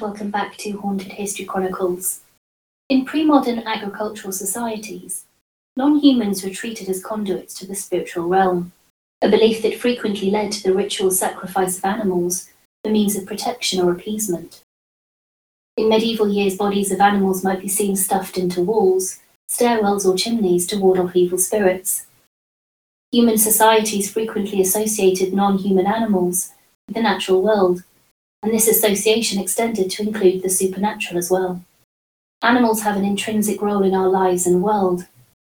welcome back to Haunted History Chronicles. In pre modern agricultural societies, non humans were treated as conduits to the spiritual realm, a belief that frequently led to the ritual sacrifice of animals for means of protection or appeasement. In medieval years, bodies of animals might be seen stuffed into walls, stairwells, or chimneys to ward off evil spirits. Human societies frequently associated non human animals with the natural world and this association extended to include the supernatural as well. Animals have an intrinsic role in our lives and world,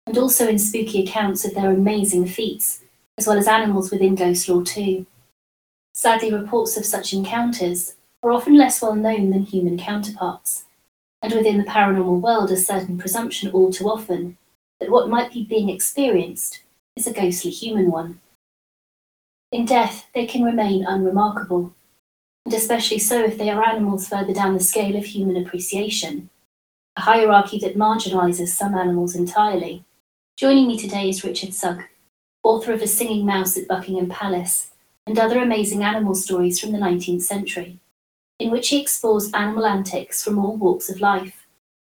and also in spooky accounts of their amazing feats, as well as animals within ghost lore too. Sadly, reports of such encounters are often less well known than human counterparts, and within the paranormal world, a certain presumption all too often that what might be being experienced is a ghostly human one. In death, they can remain unremarkable, and especially so if they are animals further down the scale of human appreciation, a hierarchy that marginalises some animals entirely. Joining me today is Richard Sugg, author of A Singing Mouse at Buckingham Palace and other amazing animal stories from the 19th century, in which he explores animal antics from all walks of life,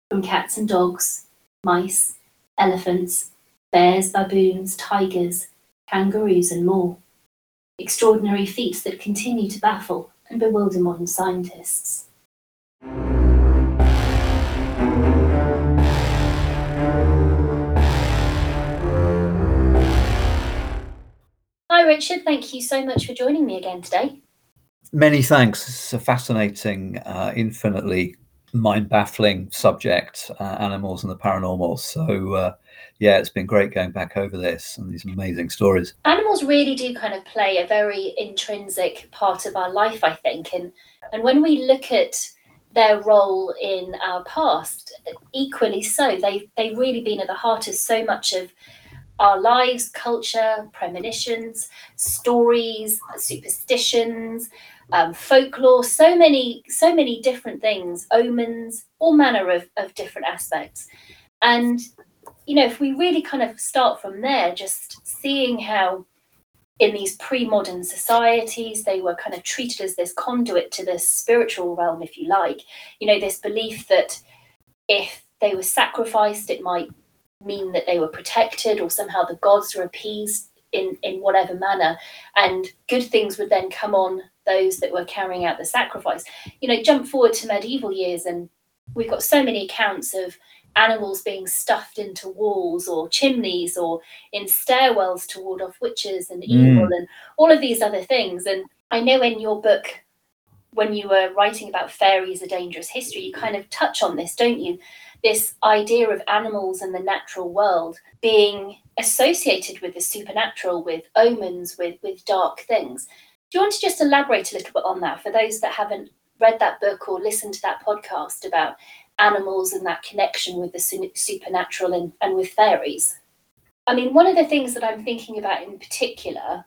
from cats and dogs, mice, elephants, bears, baboons, tigers, kangaroos, and more. Extraordinary feats that continue to baffle and bewilder modern scientists. Hi, Richard. Thank you so much for joining me again today. Many thanks. It's a fascinating, uh, infinitely mind baffling subject uh, animals and the paranormal. So, uh, yeah, it's been great going back over this and these amazing stories. Animals really do kind of play a very intrinsic part of our life, I think. And and when we look at their role in our past, equally so, they they've really been at the heart of so much of our lives, culture, premonitions, stories, superstitions, um, folklore, so many, so many different things, omens, all manner of, of different aspects. And you know, if we really kind of start from there, just seeing how in these pre-modern societies they were kind of treated as this conduit to the spiritual realm if you like you know this belief that if they were sacrificed it might mean that they were protected or somehow the gods were appeased in in whatever manner. And good things would then come on those that were carrying out the sacrifice. You know jump forward to medieval years and we've got so many accounts of animals being stuffed into walls or chimneys or in stairwells to ward off witches and evil mm. and all of these other things. And I know in your book, when you were writing about fairies, a dangerous history, you kind of touch on this, don't you? This idea of animals and the natural world being associated with the supernatural, with omens, with, with dark things. Do you want to just elaborate a little bit on that for those that haven't read that book or listened to that podcast about animals and that connection with the supernatural and, and with fairies. I mean, one of the things that I'm thinking about in particular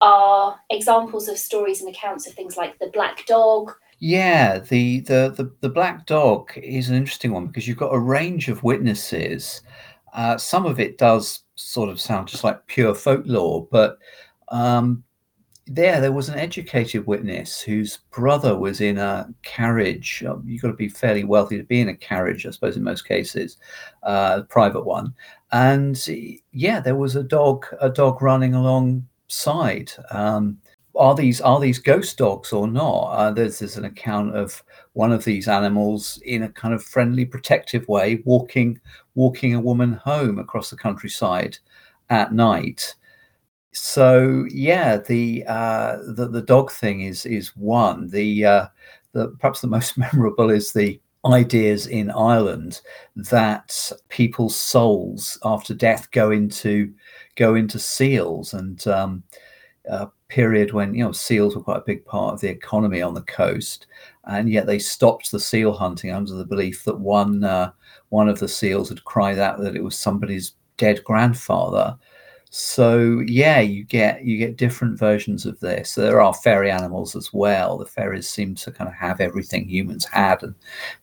are examples of stories and accounts of things like the black dog. Yeah, the, the the the black dog is an interesting one because you've got a range of witnesses. Uh, some of it does sort of sound just like pure folklore, but um, there there was an educated witness whose brother was in a carriage um, you've got to be fairly wealthy to be in a carriage i suppose in most cases uh, private one. And yeah there was a dog a dog running alongside. Um, are these are these ghost dogs or not? Uh, there's, there's an account of one of these animals in a kind of friendly protective way walking walking a woman home across the countryside at night so yeah, the uh, the the dog thing is is one. The uh, the perhaps the most memorable is the ideas in Ireland that people's souls after death go into go into seals and um, a period when you know seals were quite a big part of the economy on the coast and yet they stopped the seal hunting under the belief that one uh, one of the seals had cried out that it was somebody's dead grandfather so yeah, you get you get different versions of this. There are fairy animals as well. The fairies seem to kind of have everything humans had, and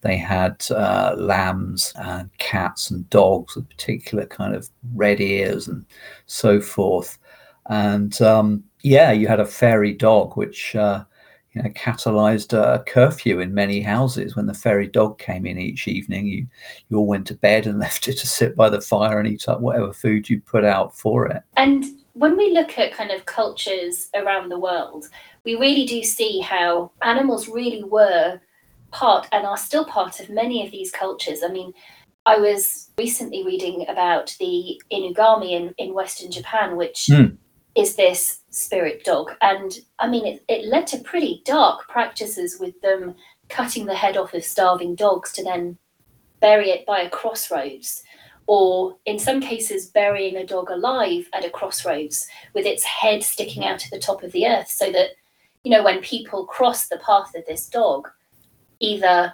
they had uh, lambs and cats and dogs with particular kind of red ears and so forth. And um, yeah, you had a fairy dog, which uh, you know, catalyzed a curfew in many houses. When the fairy dog came in each evening, you you all went to bed and left it to sit by the fire and eat up whatever food you put out for it. And when we look at kind of cultures around the world, we really do see how animals really were part and are still part of many of these cultures. I mean, I was recently reading about the Inugami in, in Western Japan, which mm. Is this spirit dog. And I mean, it, it led to pretty dark practices with them cutting the head off of starving dogs to then bury it by a crossroads. Or in some cases, burying a dog alive at a crossroads with its head sticking out at the top of the earth so that, you know, when people cross the path of this dog, either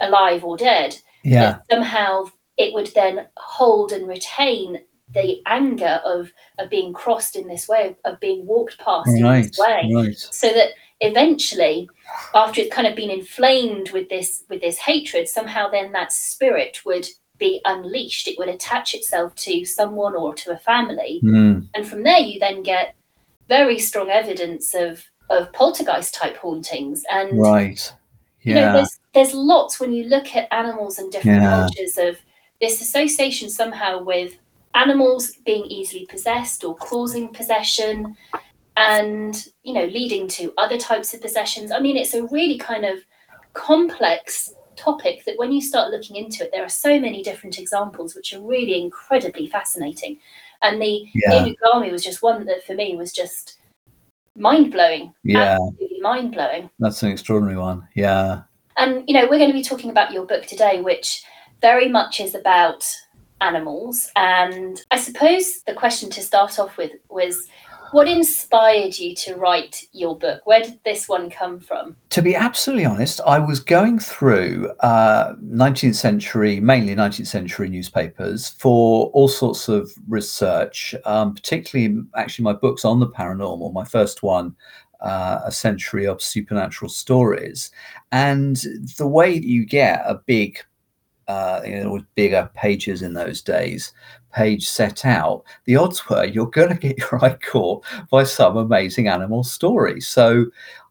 alive or dead, yeah. somehow it would then hold and retain the anger of of being crossed in this way, of being walked past right, in this way, right. so that eventually, after it's kind of been inflamed with this with this hatred, somehow then that spirit would be unleashed. It would attach itself to someone or to a family, mm. and from there you then get very strong evidence of of poltergeist type hauntings and right yeah. you know there's there's lots when you look at animals and different yeah. cultures of this association somehow with animals being easily possessed or causing possession and you know leading to other types of possessions. I mean it's a really kind of complex topic that when you start looking into it there are so many different examples which are really incredibly fascinating. And the yeah. Inugami was just one that for me was just mind blowing yeah. mind blowing that's an extraordinary one yeah. And you know we're going to be talking about your book today which very much is about animals. And I suppose the question to start off with was what inspired you to write your book? Where did this one come from? To be absolutely honest, I was going through uh, 19th century, mainly 19th century newspapers for all sorts of research, um, particularly actually my books on the paranormal. My first one, uh, A Century of Supernatural Stories. And the way you get a big uh, you know, with bigger pages in those days, page set out, the odds were you're going to get your eye caught by some amazing animal story. So,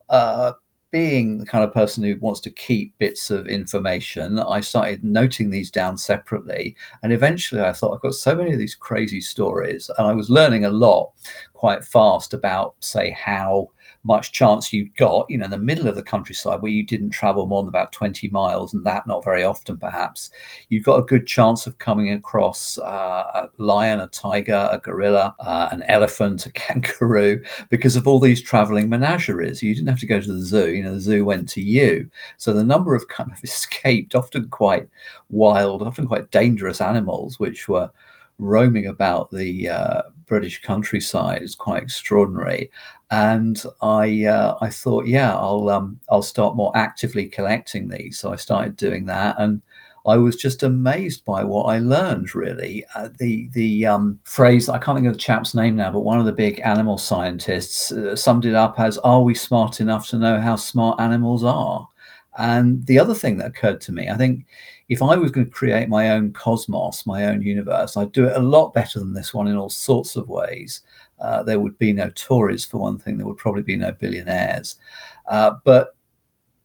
uh, being the kind of person who wants to keep bits of information, I started noting these down separately. And eventually I thought, I've got so many of these crazy stories. And I was learning a lot quite fast about, say, how much chance you got, you know, in the middle of the countryside where you didn't travel more than about 20 miles, and that not very often perhaps, you've got a good chance of coming across uh, a lion, a tiger, a gorilla, uh, an elephant, a kangaroo, because of all these traveling menageries. You didn't have to go to the zoo, you know, the zoo went to you. So the number of kind of escaped, often quite wild, often quite dangerous animals, which were roaming about the uh, British countryside is quite extraordinary. And I uh, I thought, yeah, I'll um, I'll start more actively collecting these. So I started doing that, and I was just amazed by what I learned. Really, uh, the the um, phrase I can't think of the chap's name now, but one of the big animal scientists uh, summed it up as, "Are we smart enough to know how smart animals are?" And the other thing that occurred to me, I think if I was going to create my own cosmos, my own universe, I'd do it a lot better than this one in all sorts of ways. Uh, there would be no Tories, for one thing. There would probably be no billionaires. Uh, but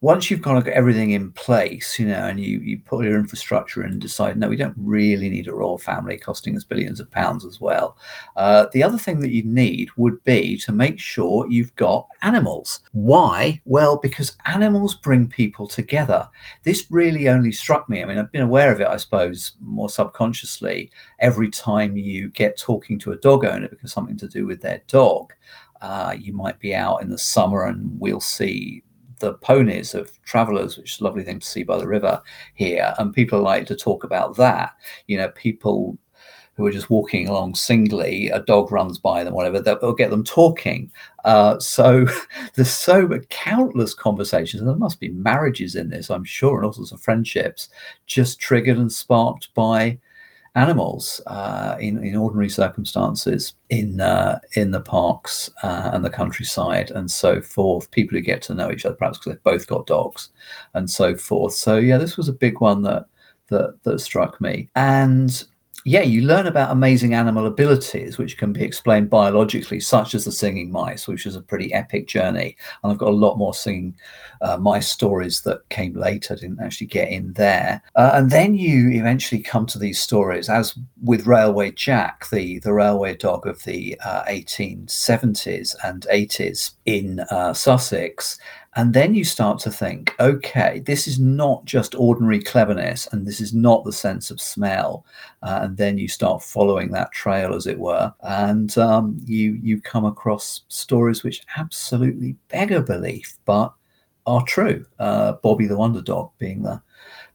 once you've kind of got everything in place, you know, and you you put your infrastructure and decide, no, we don't really need a royal family costing us billions of pounds as well. Uh, the other thing that you need would be to make sure you've got animals. Why? Well, because animals bring people together. This really only struck me. I mean, I've been aware of it, I suppose, more subconsciously every time you get talking to a dog owner because something to do with their dog. Uh, you might be out in the summer and we'll see the ponies of travelers, which is a lovely thing to see by the river here. And people like to talk about that. You know, people who are just walking along singly, a dog runs by them, whatever, they'll get them talking. Uh, so there's so countless conversations, and there must be marriages in this, I'm sure, and all sorts of friendships just triggered and sparked by animals uh, in, in ordinary circumstances in uh, in the parks uh, and the countryside and so forth. People who get to know each other, perhaps because they've both got dogs, and so forth. So yeah, this was a big one that that that struck me. And yeah, you learn about amazing animal abilities, which can be explained biologically, such as the singing mice, which is a pretty epic journey. And I've got a lot more singing uh, mice stories that came later, didn't actually get in there. Uh, and then you eventually come to these stories, as with Railway Jack, the, the railway dog of the uh, 1870s and 80s in uh, Sussex. And then you start to think, okay, this is not just ordinary cleverness, and this is not the sense of smell. Uh, and then you start following that trail, as it were, and um, you you come across stories which absolutely beggar belief, but are true. Uh, Bobby the Wonder Dog being the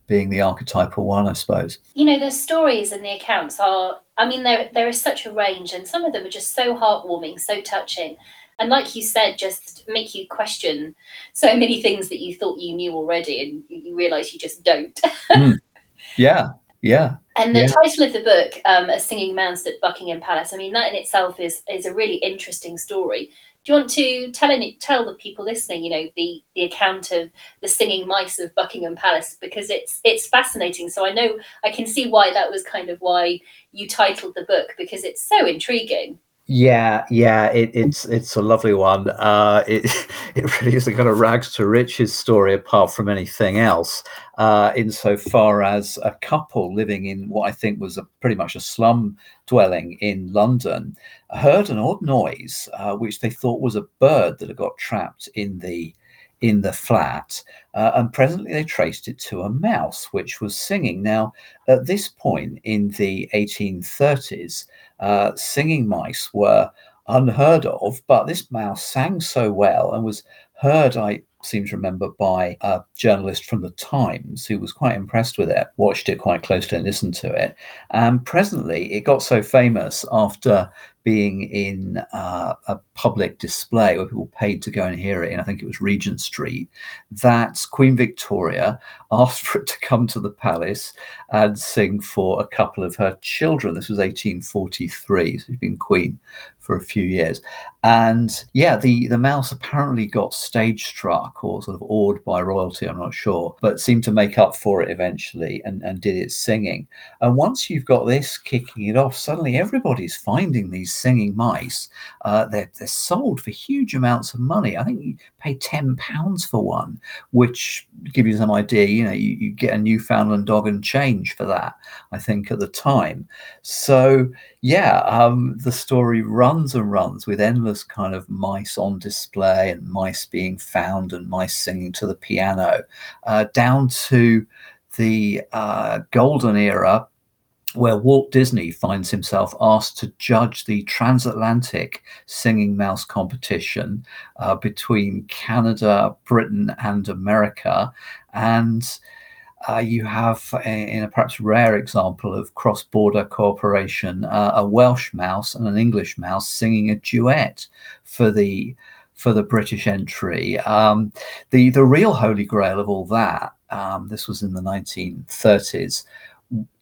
being the archetypal one, I suppose. You know, the stories and the accounts are. I mean, there there is such a range, and some of them are just so heartwarming, so touching and like you said just make you question so many things that you thought you knew already and you realize you just don't. Mm. yeah yeah. And the yeah. title of the book um, a singing mouse at buckingham palace i mean that in itself is is a really interesting story. Do you want to tell any, tell the people listening you know the the account of the singing mice of buckingham palace? Because it's it's fascinating. So i know i can see why that was kind of why you titled the book because it's so intriguing yeah, yeah, it, it's it's a lovely one. Uh, it it really is a kind of rags to riches story, apart from anything else. Uh, insofar as a couple living in what I think was a pretty much a slum dwelling in London heard an odd noise, uh, which they thought was a bird that had got trapped in the in the flat, uh, and presently they traced it to a mouse which was singing. Now, at this point in the 1830s, uh, singing mice were unheard of, but this mouse sang so well and was heard, I seem to remember, by a journalist from the Times who was quite impressed with it, watched it quite closely and listened to it. And presently, it got so famous after being in uh, a public display where people paid to go and hear it, and I think it was Regent Street, that Queen Victoria asked for it to come to the palace and sing for a couple of her children. This was 1843, so she's been queen for a few years. And yeah, the, the mouse apparently got stage struck or sort of awed by royalty, I'm not sure, but seemed to make up for it eventually and, and did its singing. And once you've got this kicking it off, suddenly everybody's finding these singing mice. Uh, they're, they're sold for huge amounts of money. I think you pay ten pounds for one, which give you some idea. You know, you, you get a Newfoundland dog and change for that. I think at the time. So yeah, um, the story runs and runs with endless kind of mice on display and mice being found and mice singing to the piano, uh, down to the uh, golden era where Walt Disney finds himself asked to judge the transatlantic singing mouse competition uh, between Canada, Britain, and America. And uh, you have, in a perhaps rare example of cross border cooperation, uh, a Welsh mouse and an English mouse singing a duet for the for the British entry. Um, the the real holy grail of all that. Um, this was in the 1930s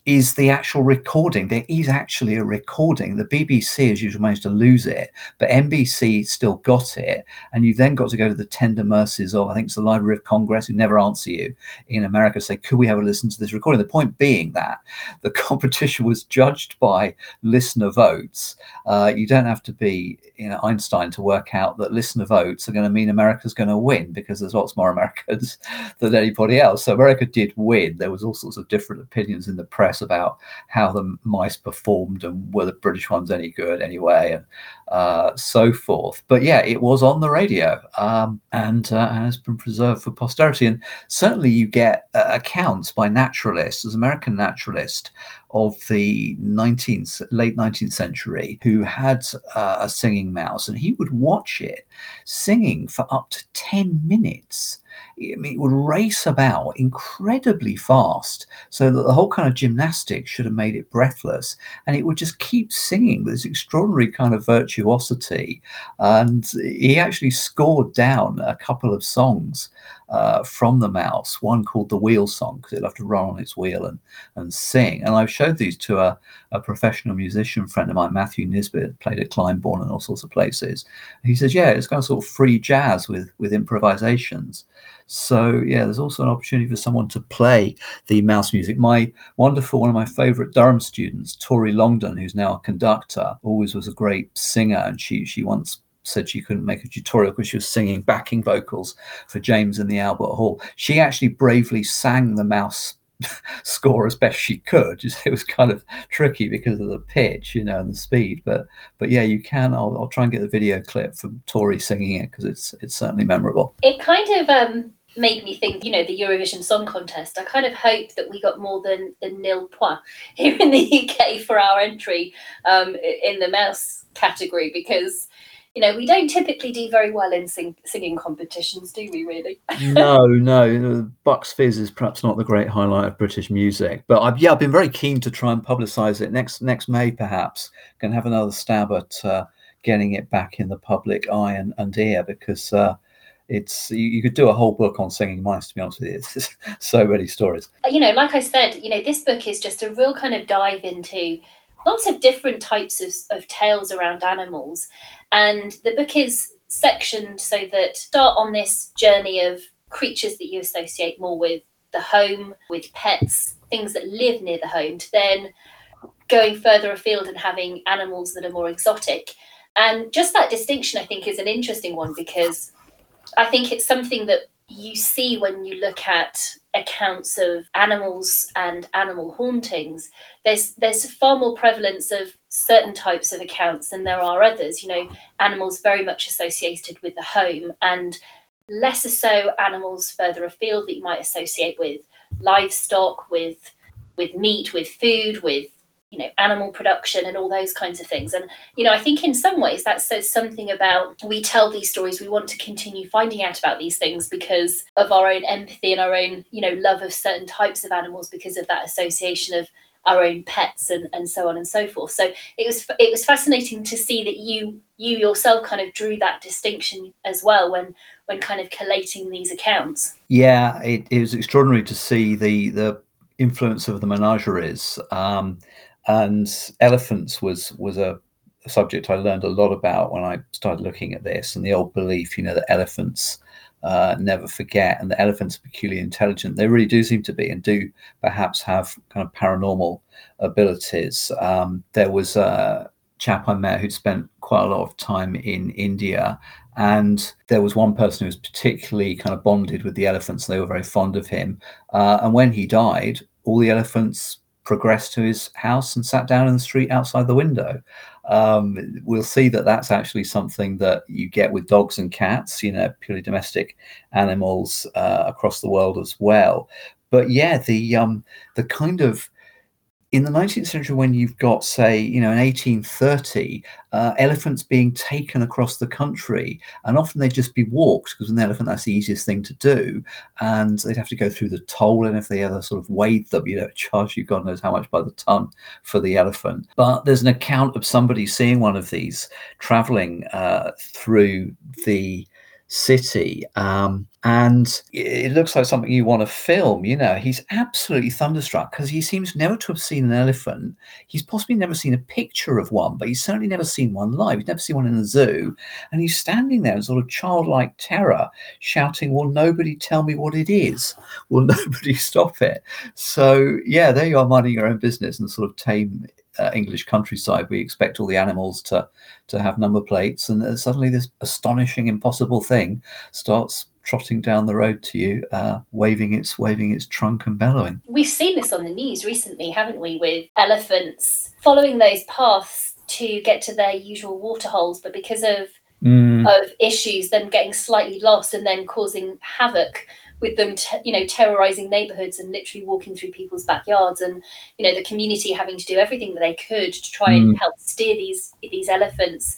is the actual recording. There is actually a recording. The BBC has usually managed to lose it, but NBC still got it. And you've then got to go to the tender mercies of, I think it's the Library of Congress, who never answer you in America, say, could we have a listen to this recording? The point being that the competition was judged by listener votes. Uh, you don't have to be you know, Einstein to work out that listener votes are going to mean America's going to win because there's lots more Americans than anybody else. So America did win. There was all sorts of different opinions in the press about how the mice performed and were the British ones any good anyway, and uh, so forth. But yeah, it was on the radio um, and uh, has been preserved for posterity. And certainly, you get uh, accounts by naturalists, as American naturalist of the 19th, late 19th century, who had uh, a singing mouse, and he would watch it singing for up to 10 minutes it would race about incredibly fast so that the whole kind of gymnastics should have made it breathless. And it would just keep singing with this extraordinary kind of virtuosity. And he actually scored down a couple of songs uh, from the mouse, one called the wheel song, because it loved to run on its wheel and, and sing. And I've showed these to a, a professional musician friend of mine, Matthew Nisbet, played at Glyndebourne and all sorts of places. he says, yeah, it's kind of sort of free jazz with, with improvisations. So yeah, there's also an opportunity for someone to play the mouse music. My wonderful, one of my favourite Durham students, Tori Longdon, who's now a conductor, always was a great singer, and she she once said she couldn't make a tutorial because she was singing backing vocals for James in the Albert Hall. She actually bravely sang the mouse score as best she could. It was kind of tricky because of the pitch, you know, and the speed. But but yeah, you can. I'll, I'll try and get the video clip from Tori singing it because it's it's certainly memorable. It kind of um, made me think, you know, the Eurovision Song Contest. I kind of hope that we got more than the nil point here in the UK for our entry um, in the mouse category because you know, we don't typically do very well in sing- singing competitions, do we? Really? no, no. Bucks Fizz is perhaps not the great highlight of British music, but I've yeah, I've been very keen to try and publicise it next next May, perhaps. Can have another stab at uh, getting it back in the public eye and, and ear because. Uh, it's you, you, could do a whole book on singing mice to be honest with you there's so many stories you know like i said you know this book is just a real kind of dive into lots of different types of, of tales around animals. And the book is sectioned so that start on this journey of creatures that you associate more with the home, with pets, things that live near the home, to then going further afield and having animals that are more exotic. And just that distinction, I think, is an interesting one because I think it's something that you see when you look at accounts of animals and animal hauntings there's there's far more prevalence of certain types of accounts than there are others. You know animals very much associated with the home and lesser so animals further afield that you might associate with livestock with with meat with food with you know animal production and all those kinds of things. And you know i think in some ways that says something about we tell these stories we want to continue finding out about these things because of our own empathy and our own you know love of certain types of animals because of that association of our own pets and, and so on and so forth. So it was it was fascinating to see that you you yourself kind of drew that distinction as well when when kind of collating these accounts. Yeah it, it was extraordinary to see the the influence of the menageries. Um, and elephants was was a, subject I learned a lot about when I started looking at this, and the old belief, you know, that elephants uh, never forget, and the elephants are peculiarly intelligent. They really do seem to be, and do perhaps have kind of paranormal abilities. Um, there was a chap I met who'd spent quite a lot of time in India, and there was one person who was particularly kind of bonded with the elephants. They were very fond of him, uh, and when he died, all the elephants progressed to his house and sat down in the street outside the window. Um, we'll see that that's actually something that you get with dogs and cats, you know, purely domestic animals uh, across the world as well. But yeah, the um, the kind of in the 19th century, when you've got, say, you know, in 1830, uh, elephants being taken across the country, and often they'd just be walked because an elephant, that's the easiest thing to do. And they'd have to go through the toll, and if they ever sort of weighed them, you know, charge you God knows how much by the ton for the elephant. But there's an account of somebody seeing one of these traveling uh, through the city. Um, and it looks like something you want to film. You know, he's absolutely thunderstruck because he seems never to have seen an elephant. He's possibly never seen a picture of one, but he's certainly never seen one live. He's never seen one in a zoo. And he's standing there in sort of childlike terror, shouting, Will nobody tell me what it is? Will nobody stop it? So, yeah, there you are minding your own business and sort of tame uh, English countryside, we expect all the animals to to have number plates, and suddenly this astonishing, impossible thing starts trotting down the road to you, uh, waving its waving its trunk and bellowing. We've seen this on the news recently, haven't we, with elephants following those paths to get to their usual water holes, but because of mm. of issues, them getting slightly lost and then causing havoc with them, te- you know, terrorizing neighborhoods and literally walking through people's backyards, and you know, the community having to do everything that they could to try mm. and help steer these these elephants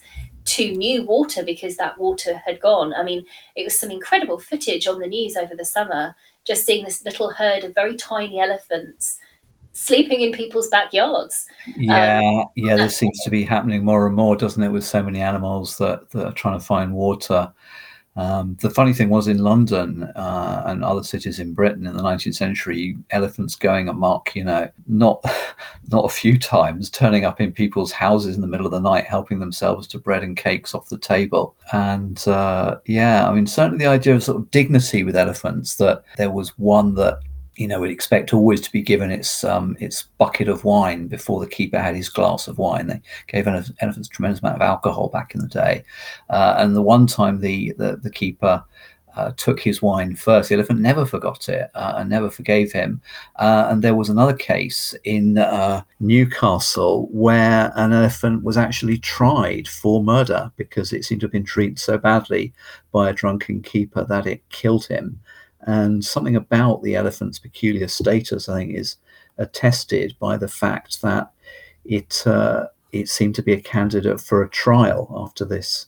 to new water because that water had gone. I mean, it was some incredible footage on the news over the summer, just seeing this little herd of very tiny elephants sleeping in people's backyards. Yeah, um, yeah, this seems to be happening more and more, doesn't it, with so many animals that, that are trying to find water Um, the funny thing was in London uh, and other cities in Britain in the 19th century, elephants going amok, you know, not not a few times, turning up in people's houses in the middle of the night, helping themselves to bread and cakes off the table. And uh, yeah, I mean, certainly the idea of sort of dignity with elephants that there was one that you know, we'd expect always to be given its um, its bucket of wine before the keeper had his glass of wine. They gave elephants a tremendous amount of alcohol back in the day, uh, and the one time the the, the keeper uh, took his wine first, the elephant never forgot it uh, and never forgave him. Uh, and there was another case in uh, Newcastle where an elephant was actually tried for murder because it seemed to have been treated so badly by a drunken keeper that it killed him. And something about the elephant's peculiar status, I think, is attested by the fact that it uh, it seemed to be a candidate for a trial after this,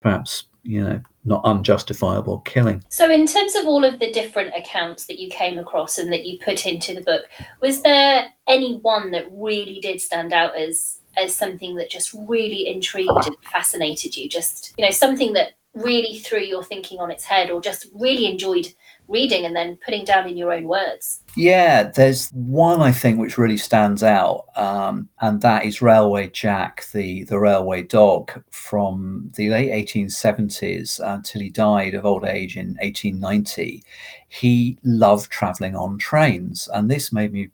perhaps you know, not unjustifiable killing. So, in terms of all of the different accounts that you came across and that you put into the book, was there any one that really did stand out as as something that just really intrigued and fascinated you? Just you know, something that really threw your thinking on its head, or just really enjoyed reading and then putting down in your own words? Yeah, there's one I think which really stands out, um, and that is Railway Jack, the the railway dog from the late 1870s until he died of old age in 1890. He loved traveling on trains, and this made me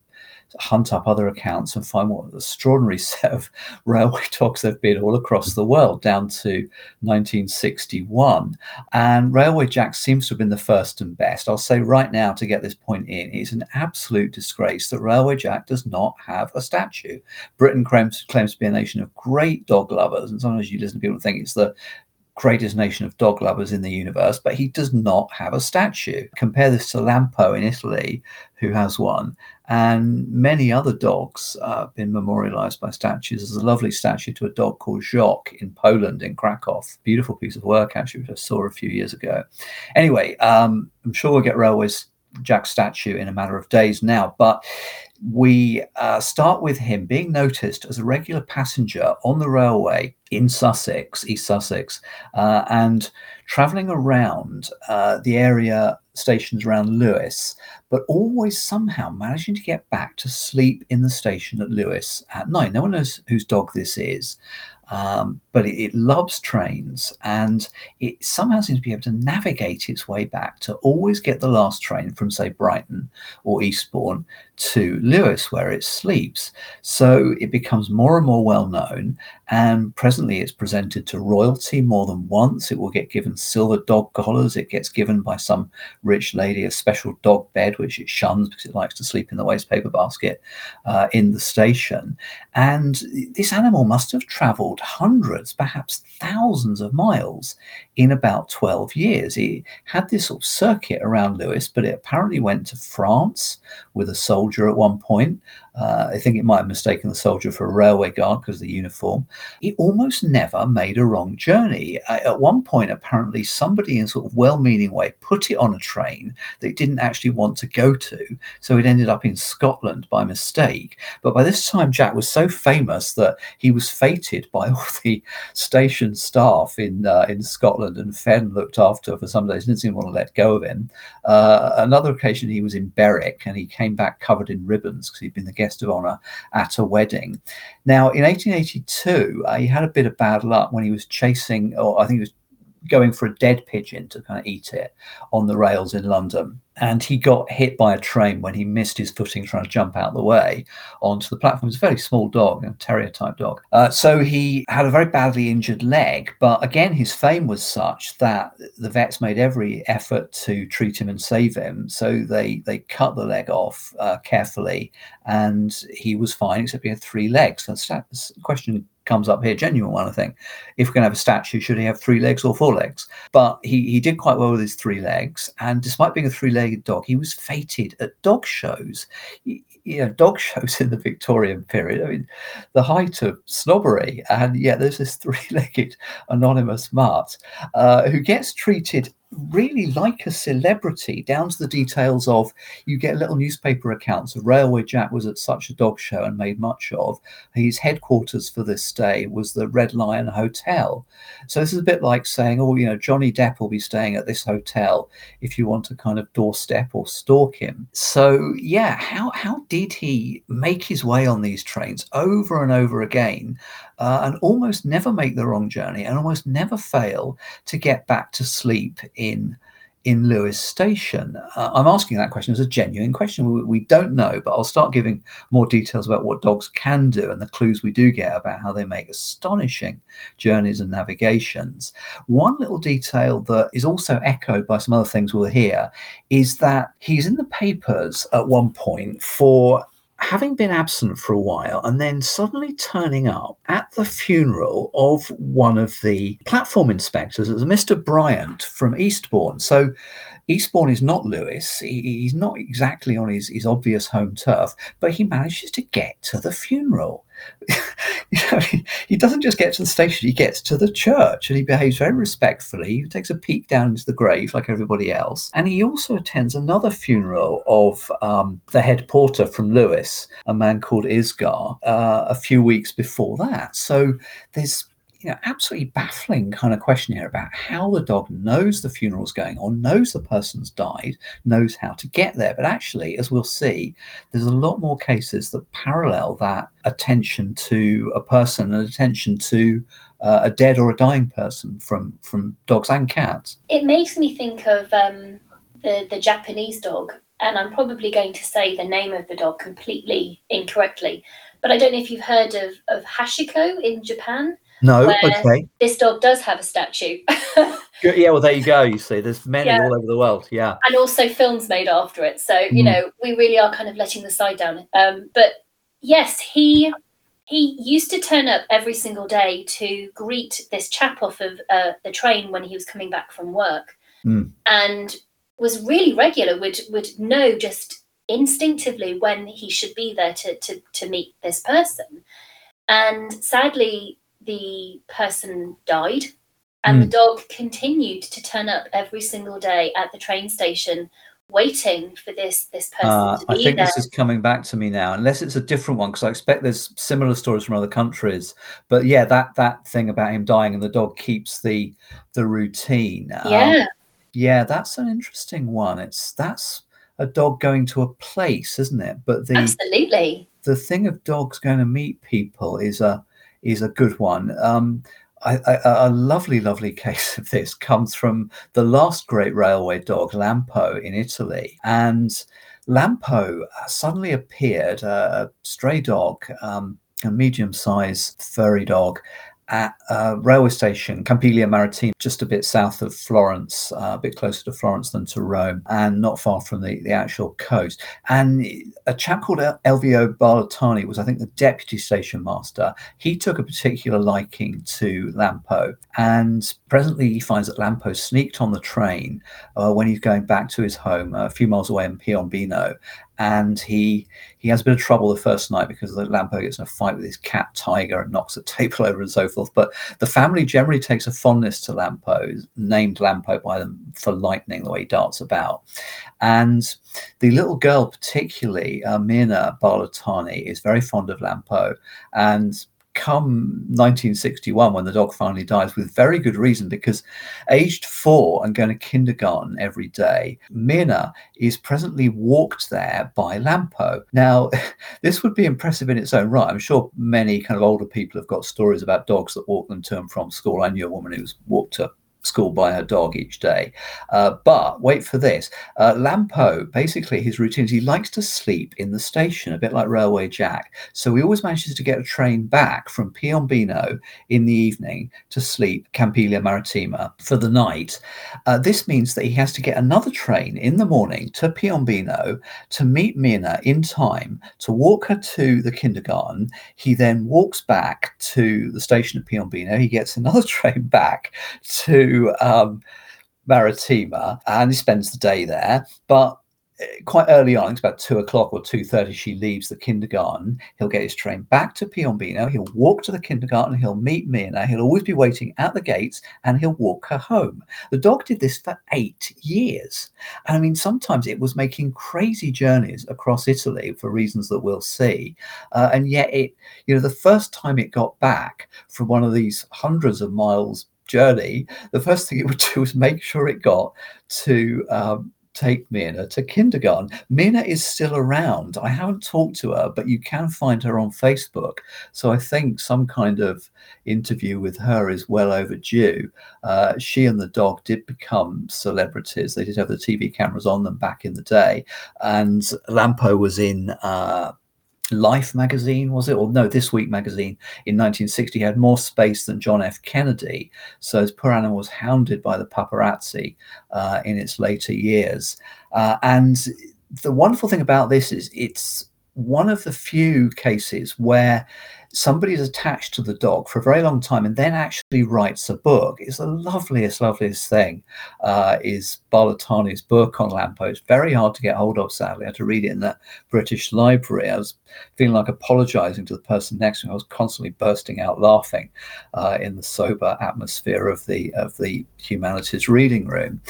hunt up other accounts and find what an extraordinary set of railway dogs there have been all across the world down to 1961. And Railway Jack seems to have been the first and best. I'll say right now to get this point in, it's an absolute disgrace that Railway Jack does not have a statue. Britain claims, claims to be a nation of great dog lovers, and sometimes you listen to people think it's the greatest nation of dog lovers in the universe, but he does not have a statue. Compare this to Lampo in Italy, who has one, and many other dogs uh, have been memorialized by statues. There's a lovely statue to a dog called Jock in Poland, in Krakow. Beautiful piece of work, actually, which I saw a few years ago. Anyway, um, I'm sure we'll get Railways Jack statue in a matter of days now, but we uh, start with him being noticed as a regular passenger on the railway in Sussex, East Sussex, uh, and traveling around uh, the area stations around Lewes, but always somehow managing to get back to sleep in the station at Lewes at night. No one knows whose dog this is. Um, but it, it, loves trains and it somehow seems to be able to navigate its way back to always get the last train from, say, Brighton or Eastbourne to Lewes, where it sleeps. So it becomes more and more well known. And presently it's presented to royalty more than once. It will get given silver dog collars. It gets given by some rich lady a special dog bed, which it shuns because it likes to sleep in the waste paper basket uh, in the station. And this animal must have traveled hundreds, perhaps thousands of miles in about 12 years. He had this sort of circuit around Lewes, but it apparently went to France with a soldier at one point. Uh, I think it might have mistaken the soldier for a railway guard because of the uniform. He almost never made a wrong journey. at one point, apparently, somebody in sort of well-meaning way put it on a train that it didn't actually want to go to, so it ended up in Scotland by mistake. But by this time, Jack was so famous that he was feted by all the station staff in uh, in Scotland, and Fenn looked after for some days. Didn't seem to want to let go of him. Uh, another occasion, he was in Berwick, and he came back covered in ribbons because he'd been the guest of honor at a wedding. Now, in 1882, uh, he had a bit of bad luck when he was chasing, or I think he was going for a dead pigeon to kind of eat it on the rails in London. And he got hit by a train when he missed his footing trying to jump out of the way onto the platform. It was a very small dog, a terrier type dog. Uh, so he had a very badly injured leg. But again, his fame was such that the vets made every effort to treat him and save him. So they, they cut the leg off uh, carefully and he was fine, except he had three legs. So the question comes up here, genuine one, I think. If we're going to have a statue, should he have three legs or four legs? But he, he did quite well with his three legs. And despite being a three legged dog, he was feted at dog shows. You know, dog shows in the Victorian period. I mean, the height of snobbery. And yet there's this three legged anonymous Mart uh, who gets treated really like a celebrity, down to the details of you get little newspaper accounts of Railway Jack was at such a dog show and made much of. His headquarters for this stay was the Red Lion Hotel. So this is a bit like saying, oh, you know, Johnny Depp will be staying at this hotel if you want to kind of doorstep or stalk him. So yeah, how how did he make his way on these trains over and over again? Uh, and almost never make the wrong journey and almost never fail to get back to sleep in in Lewes Station? Uh, I'm asking that question as a genuine question. We, we, don't know, but I'll start giving more details about what dogs can do and the clues we do get about how they make astonishing journeys and navigations. One little detail that is also echoed by some other things we'll hear is that he's in the papers at one point for having been absent for a while and then suddenly turning up at the funeral of one of the platform inspectors, it was Mr. Bryant from Eastbourne. So Eastbourne is not Lewes. he's not exactly on his, his obvious home turf, but he manages to get to the funeral. you know, he, he, doesn't just get to the station, he gets to the church and he behaves very respectfully. He takes a peek down into the grave like everybody else. And he also attends another funeral of um, the head porter from Lewes, a man called Isgar, uh, a few weeks before that. So there's you know, absolutely baffling kind of question here about how the dog knows the funeral's going on, knows the person's died, knows how to get there. But actually, as we'll see, there's a lot more cases that parallel that attention to a person and attention to uh, a dead or a dying person from from dogs and cats. It makes me think of um, the the Japanese dog, and I'm probably going to say the name of the dog completely incorrectly. But I don't know if you've heard of, of Hachiko in Japan. No, okay. This dog does have a statue. yeah, well, there you go. You see, there's many yeah. all over the world. Yeah, and also films made after it. So you mm. know, we really are kind of letting the side down. Um, but yes, he he used to turn up every single day to greet this chap off of uh, the train when he was coming back from work, mm. and was really regular. Would would know just instinctively when he should be there to to to meet this person. And sadly, the person died and mm. the hmm. dog continued to turn up every single day at the train station waiting for this this person uh, i think there. this is coming back to me now unless it's a different one because i expect there's similar stories from other countries but yeah that that thing about him dying and the dog keeps the the routine yeah um, yeah that's an interesting one it's that's a dog going to a place isn't it but the absolutely the thing of dogs going to meet people is a is a good one. Um, I, I, a lovely, lovely case of this comes from the last great railway dog, Lampo, in Italy. And Lampo suddenly appeared, a stray dog, um, a medium sized furry dog, at a railway station, Campiglia Marittima, just a bit south of Florence, uh, a bit closer to Florence than to Rome, and not far from the, the actual coast. And a chap called Elvio Barlettani was, I think, the deputy station master. He took a particular liking to Lampo, and presently he finds that Lampo sneaked on the train uh, when he's going back to his home a few miles away in Piombino and he he has a bit of trouble the first night because the Lampo gets in a fight with his cat Tiger and knocks a table over and so forth. But the family generally takes a fondness to Lampo, named Lampo by them for lightning, the way he darts about. And the little girl, particularly uh, Mirna Barlettani, is very fond of Lampo and come 1961 when the dog finally dies with very good reason because aged four and going to kindergarten every day Mina is presently walked there by lampo. Now this would be impressive in its own right. I'm sure many kind of older people have got stories about dogs that walk them to and from school. I knew a woman who's walked to school by her dog each day. Uh, but wait for this uh, Lampo, basically, his routine is he likes to sleep in the station, a bit like Railway Jack. So he always manages to get a train back from Piombino in the evening to sleep Campiglia Marittima for the night. Uh, this means that he has to get another train in the morning to Piombino to meet Mina in time to walk her to the kindergarten. He then walks back to the station at Piombino. He gets another train back to um, Marittima and he spends the day there. But quite early on, it's about two o'clock or two thirty. She leaves the kindergarten. He'll get his train back to Piombino. He'll walk to the kindergarten. He'll meet Mirna. He'll always be waiting at the gates, and he'll walk her home. The dog did this for eight years, and I mean, sometimes it was making crazy journeys across Italy for reasons that we'll see. Uh, and yet, it, you know, the first time it got back from one of these hundreds of miles journey, the first thing it would do was make sure it got to um, take Mina to kindergarten. Mina is still around. I haven't talked to her, but you can find her on Facebook. So I think some kind of interview with her is well overdue. Uh, she and the dog did become celebrities. They did have the TV cameras on them back in the day. And Lampo was in. Uh, Life magazine, was it? Or no, This Week magazine in 1960 had more space than John F. Kennedy. So his poor animal was hounded by the paparazzi uh, in its later years. Uh, and the wonderful thing about this is it's one of the few cases where somebody's attached to the dog for a very long time and then actually writes a book is the loveliest, loveliest thing. Uh, is Barlettani's book on Lampo. It's very hard to get hold of, sadly. I had to read it in the British Library. I was feeling like apologizing to the person next to me. I was constantly bursting out laughing uh, in the sober atmosphere of the of the humanities reading room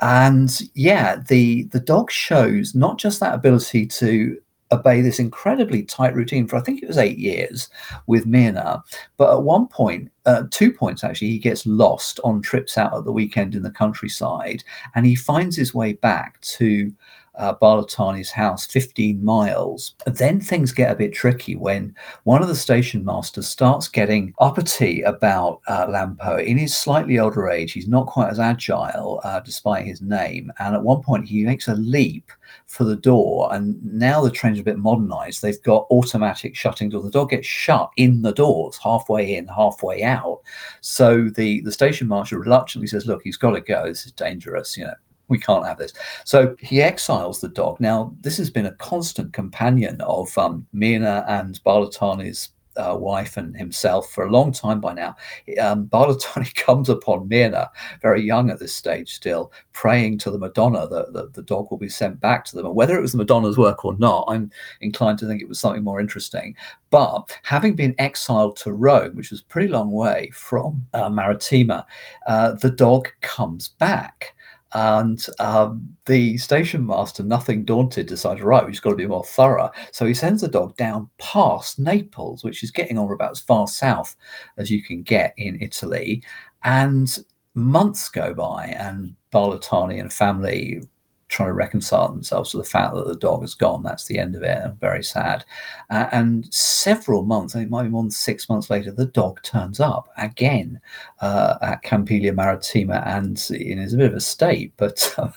and yeah the the dog shows not just that ability to obey this incredibly tight routine for I think it was eight years with Mirna. But at one point, uh, two points actually, he gets lost on trips out at the weekend in the countryside, and he finds his way back to uh, Barlettani's house, 15 miles. Then things get a bit tricky when one of the station masters starts getting uppity about uh, Lampo. In his slightly older age, he's not quite as agile uh, despite his name. And at one point, he makes a leap for the door. And now the train's a bit modernized. They've got automatic shutting door. The dog gets shut in the doors, halfway in, halfway out. So the, the station master reluctantly says, Look, he's got to go. This is dangerous. You know, we can't have this. So he exiles the dog. Now, this has been a constant companion of um, Mirna and Barlettani's uh, wife and himself for a long time by now. Um, Barlettani comes upon Mirna, very young at this stage still, praying to the Madonna that, that the dog will be sent back to them. And whether it was the Madonna's work or not, I'm inclined to think it was something more interesting. But having been exiled to Rome, which was a pretty long way from uh, Marittima, uh, the dog comes back. And um, the station master, nothing daunted, decided, right, we've just got to be more thorough. So he sends the dog down past Naples, which is getting on about as far south as you can get in Italy. And months go by, and Barlettani and family trying to reconcile themselves to the fact that the dog has gone. That's the end of it. And very sad. Uh, and several months, I think it might be more than six months later, the dog turns up again uh, at Campiglia Marittima and is a bit of a state, but, uh,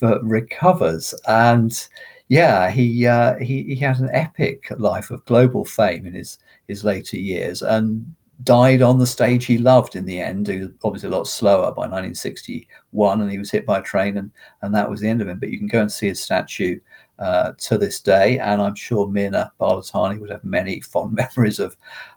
but recovers. And yeah, he, uh, he he had an epic life of global fame in his his later years, and died on the stage he loved in the end. He was obviously a lot slower by 1961, and he was hit by a train, and and that was the end of him. But you can go and see his statue uh, to this day, and I'm sure Mirna Barlettani would have many fond memories of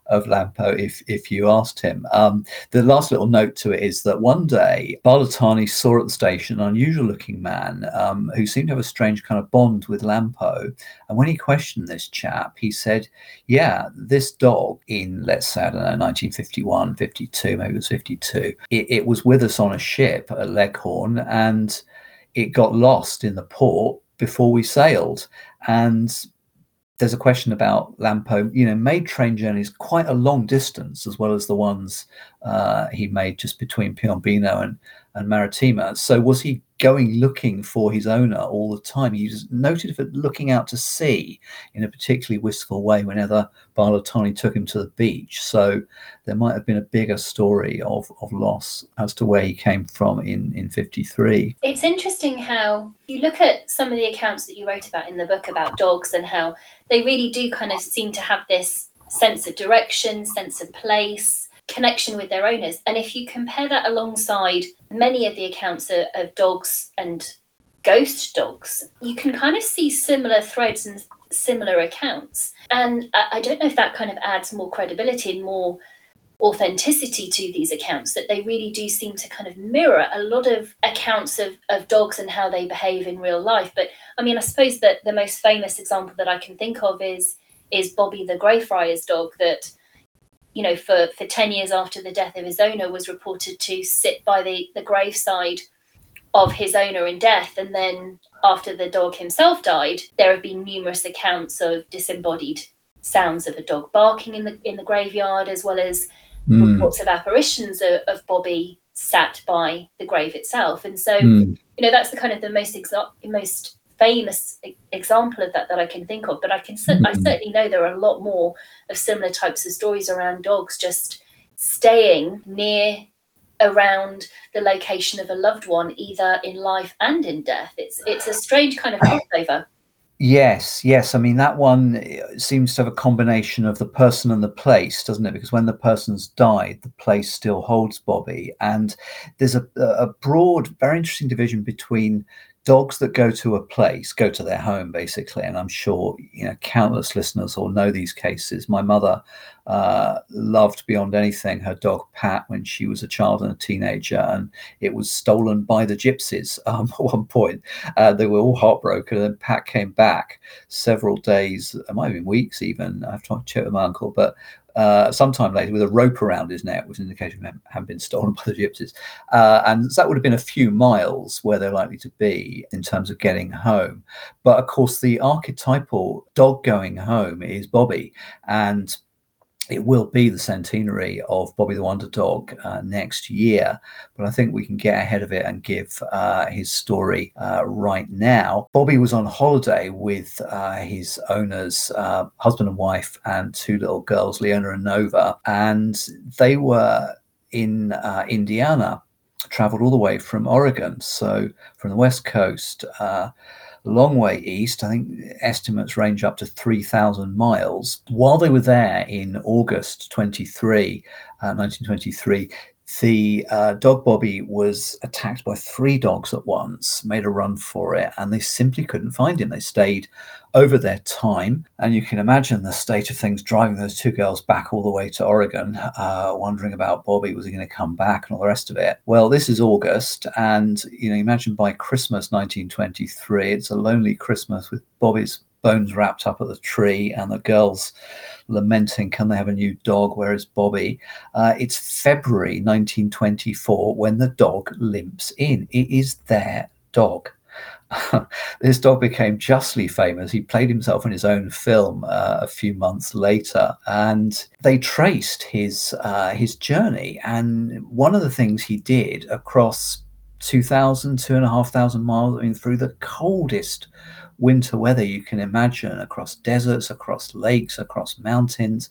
of Lampo if if you asked him. Um, the last little note to it is that one day Barlettani saw at the station an unusual looking man um, who seemed to have a strange kind of bond with Lampo. And when he questioned this chap, he said, Yeah, this dog in, let's say, I don't know, 1951, 52, maybe it was 52, it, it was with us on a ship at Leghorn and it got lost in the port before we sailed. And there's a question about Lampo, you know, made train journeys quite a long distance, as well as the ones uh, he made just between Piombino and, and Marittima. So was he going looking for his owner all the time? He was noted for looking out to sea in a particularly wistful way whenever Barlettani took him to the beach. So there might have been a bigger story of, of loss as to where he came from in, in 53. It's interesting how you look at some of the accounts that you wrote about in the book about dogs and how they really do kind of seem to have this sense of direction, sense of place connection with their owners. And if you compare that alongside many of the accounts of, of dogs and ghost dogs, you can kind of see similar threads and similar accounts. And I, I don't know if that kind of adds more credibility and more authenticity to these accounts that they really do seem to kind of mirror a lot of accounts of, of dogs and how they behave in real life. But I mean, I suppose that the most famous example that I can think of is is Bobby the Greyfriars dog that you know for for 10 years after the death of his owner was reported to sit by the the graveside of his owner in death and then after the dog himself died there have been numerous accounts of disembodied sounds of a dog barking in the in the graveyard as well as mm. reports of apparitions of, of, Bobby sat by the grave itself and so mm. you know that's the kind of the most exa- most famous example of that that I can think of but I can mm. I certainly know there are a lot more of similar types of stories around dogs just staying near around the location of a loved one either in life and in death it's it's a strange kind of crossover Yes, yes. I mean, that one eh, seems to have a combination of the person and the place, doesn't it? Because when the person's died, the place still holds Bobby. And there's a, a broad, very interesting division between dogs that go to a place go to their home basically and i'm sure you know countless listeners will know these cases. My mother uh, loved beyond anything her dog pat when she was a child and a teenager and it was stolen by the gypsies um, at one point. Uh, they were all heartbroken and then pat came back several days it might have been weeks even i have to check with my uncle but uh, sometime later with a rope around his neck, which indicated him having been stolen by the gypsies. Uh, and that would have been a few miles where they're likely to be in terms of getting home. But of course, the archetypal dog going home is Bobby. And it will be the centenary of Bobby the Wonder Dog uh, next year, but I think we can get ahead of it and give uh, his story uh, right now. Bobby was on holiday with uh, his owners, uh, husband and wife, and two little girls, Leona and Nova, and they were in uh, Indiana, traveled all the way from Oregon, so from the West Coast long way east. I think estimates range up to 3,000 miles. While they were there in August 23, uh, 1923, the uh, dog Bobby was attacked by three dogs at once, made a run for it, and they simply couldn't find him. They stayed over their time, and you can imagine the state of things driving those two girls back all the way to Oregon, uh, wondering about Bobby, was he going to come back, and all the rest of it. Well, this is August, and you know, imagine by Christmas 1923, it's a lonely Christmas with Bobby's bones wrapped up at the tree and the girls lamenting can they have a new dog where is bobby uh, it's february 1924 when the dog limps in it is their dog this dog became justly famous. He played himself in his own film uh, a few months later, and they traced his uh, his journey. And one of the things he did across 2,000, 2,500 miles, I mean, through the coldest winter weather you can imagine across deserts, across lakes, across mountains.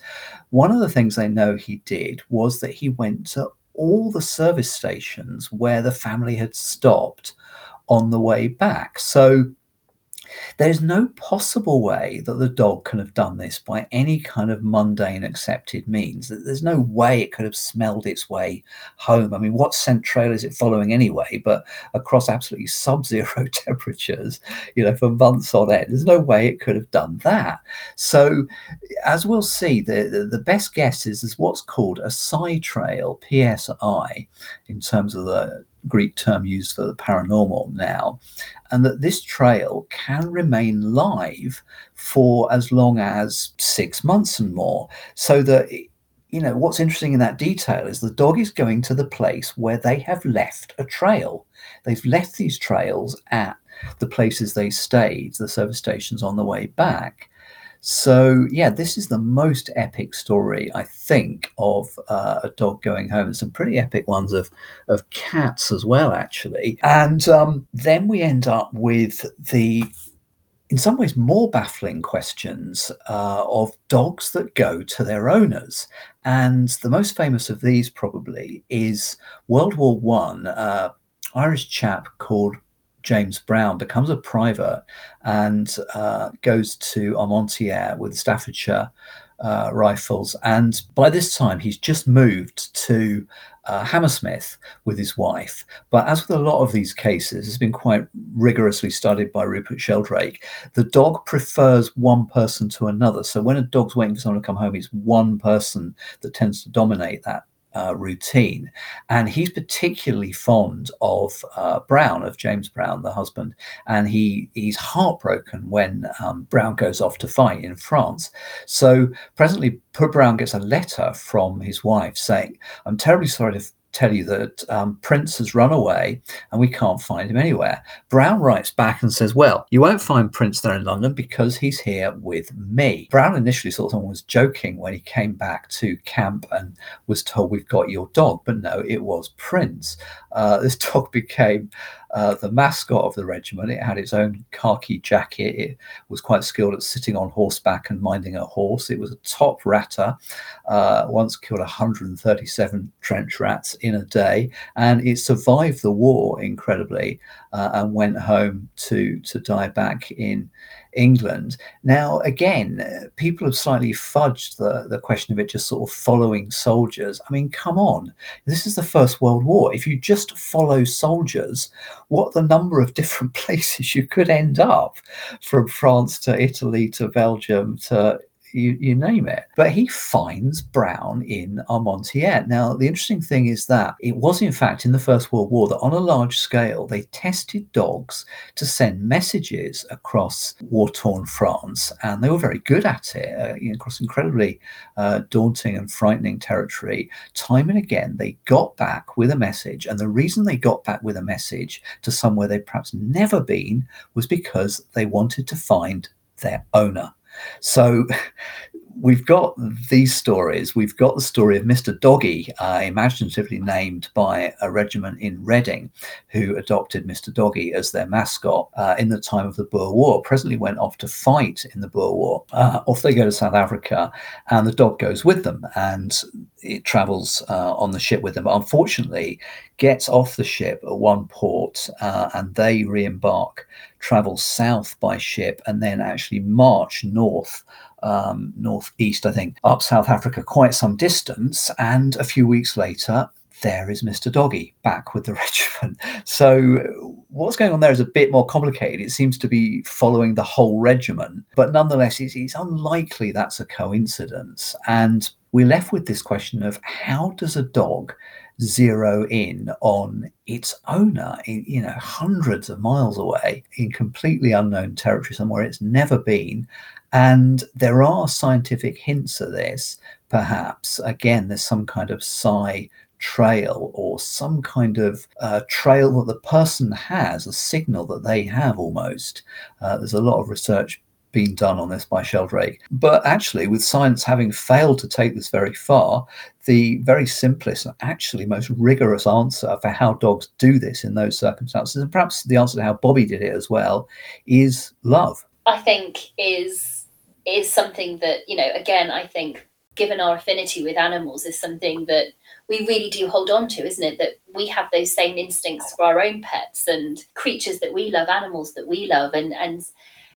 One of the things they know he did was that he went to all the service stations where the family had stopped on the way back. So there's no possible way that the dog can have done this by any kind of mundane accepted means. There's no way it could have smelled its way home. I mean, what scent trail is it following anyway? But across absolutely sub zero temperatures, you know, for months on end, there's no way it could have done that. So, as we'll see, the, the, the best guess is, is what's called a psi trail, PSI, in terms of the Greek term used for the paranormal now, and that this trail can remain live for as long as six months and more. So that, you know, what's interesting in that detail is the dog is going to the place where they have left a trail. They've left these trails at the places they stayed, the service stations on the way back. So yeah, this is the most epic story I think of uh, a dog going home. And some pretty epic ones of of cats as well, actually. And um, then we end up with the in some ways more baffling questions uh, of dogs that go to their owners and the most famous of these probably is world war one uh, irish chap called James Brown becomes a private and uh, goes to Armentières with Staffordshire uh, rifles. And by this time, he's just moved to uh, Hammersmith with his wife. But as with a lot of these cases, it's been quite rigorously studied by Rupert Sheldrake. The dog prefers one person to another. So when a dog's waiting for someone to come home, it's one person that tends to dominate that uh, routine. And he's particularly fond of uh, Brown, of James Brown, the husband. And he he's heartbroken when um, Brown goes off to fight in France. So presently, Brown gets a letter from his wife saying, I'm terribly sorry to tell you that um, Prince has run away and we can't find him anywhere. Brown writes back and says, Well, you won't find Prince there in London because he's here with me. Brown initially thought someone was joking when he came back to camp and was told, We've got your dog. But no, it was Prince. Uh, this dog became uh, the mascot of the regiment. It had its own khaki jacket. It was quite skilled at sitting on horseback and minding a horse. It was a top ratter. Uh, once killed 137 trench rats in a day, and it survived the war incredibly uh, and went home to to die back in England. Now, again, people have slightly fudged the, the question of it just sort of following soldiers. I mean, come on, this is the First World War. If you just follow soldiers, what the number of different places you could end up from France to Italy to Belgium to you, you name it. But he finds Brown in Armentières. Now, the interesting thing is that it was, in fact, in the First World War that on a large scale, they tested dogs to send messages across war torn France, and they were very good at it, uh, across incredibly uh, daunting and frightening territory. Time and again, they got back with a message, and the reason they got back with a message to somewhere they'd perhaps never been was because they wanted to find their owner. So we've got these stories. We've got the story of Mr. Doggy, uh, imaginatively named by a regiment in Reading, who adopted Mr. Doggy as their mascot uh, in the time of the Boer War. Presently went off to fight in the Boer War. Uh, off they go to South Africa, and the dog goes with them, and it travels uh, on the ship with them. But unfortunately, gets off the ship at one port, uh, and they re-embark, travel south by ship, and then actually march north um, northeast, I think, up South Africa quite some distance. And a few weeks later, there is Mr. Doggy back with the regiment. So, what's going on there is a bit more complicated. It seems to be following the whole regiment, but nonetheless, it's, it's unlikely that's a coincidence. And we're left with this question of how does a dog zero in on its owner in, you know hundreds of miles away in completely unknown territory somewhere it's never been and there are scientific hints of this, perhaps. Again, there's some kind of psi trail or some kind of uh, trail that the person has, a signal that they have almost. Uh, there's a lot of research being done on this by Sheldrake. But actually, with science having failed to take this very far, the very simplest and actually most rigorous answer for how dogs do this in those circumstances, and perhaps the answer to how Bobby did it as well, is love. I think is is something that, you know, again, I think given our affinity with animals is something that we really do hold on to, isn't it? That we have those same instincts for our own pets and creatures that we love, animals that we love. And and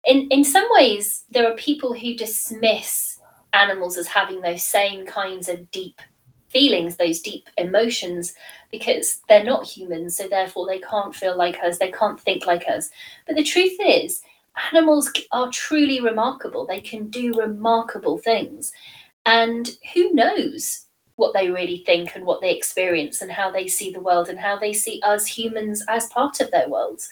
in, in some ways, there are people who dismiss animals as having those same kinds of deep feelings, those deep emotions, because they're not humans, so therefore they can't feel like us, they can't think like us. But the truth is, animals are truly remarkable. They can do remarkable things. And who knows what they really think and what they experience and how they see the world and how they see us humans as part of their worlds.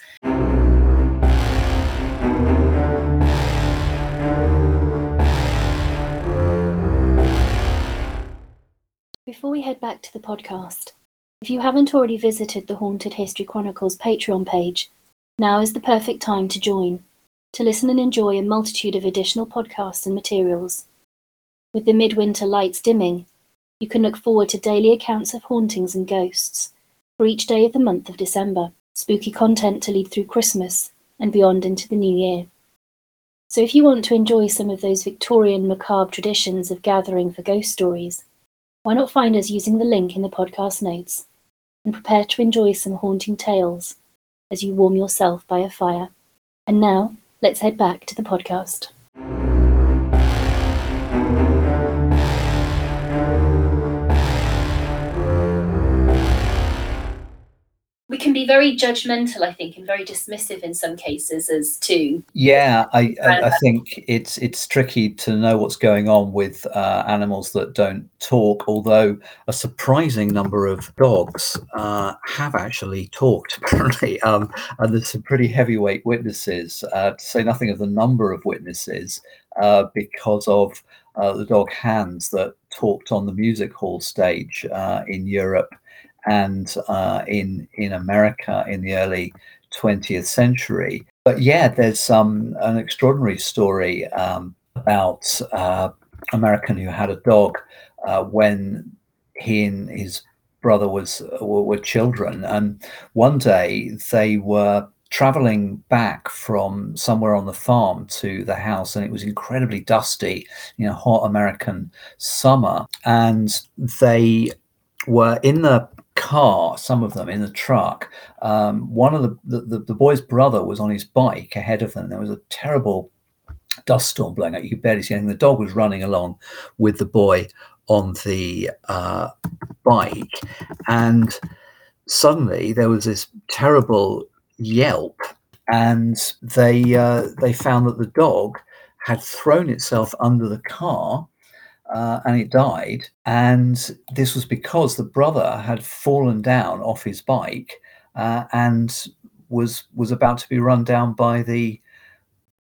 Before we head back to the podcast, if you haven't already visited the Haunted History Chronicles Patreon page, now is the perfect time to join to listen and enjoy a multitude of additional podcasts and materials. With the midwinter lights dimming, you can look forward to daily accounts of hauntings and ghosts for each day of the month of December, spooky content to lead through Christmas and beyond into the new year. So if you want to enjoy some of those Victorian macabre traditions of gathering for ghost stories, why not find us using the link in the podcast notes and prepare to enjoy some haunting tales as you warm yourself by a fire. And now, let's head back to the podcast. Very judgmental, I think, and very dismissive in some cases as to. Yeah, I, I, I think it's it's tricky to know what's going on with uh, animals that don't talk. Although a surprising number of dogs uh, have actually talked, apparently, um, and there's some pretty heavyweight witnesses. Uh, to say nothing of the number of witnesses, uh, because of uh, the dog Hans that talked on the music hall stage uh, in Europe and uh, in in America in the early 20th century. But yeah, there's um, an extraordinary story um, about uh, American who had a dog uh, when he and his brother was were, were children, and one day they were traveling back from somewhere on the farm to the house and it was incredibly dusty you know hot american summer and they were in the car, some of them in the truck. Um, one of the, the, the boy's brother was on his bike ahead of them. There was a terrible dust storm blowing out. You could barely see anything. The dog was running along with the boy on the uh, bike, and suddenly there was this terrible yelp, and they uh, they found that the dog had thrown itself under the car uh, and it died. And this was because the brother had fallen down off his bike uh, and was was about to be run down by the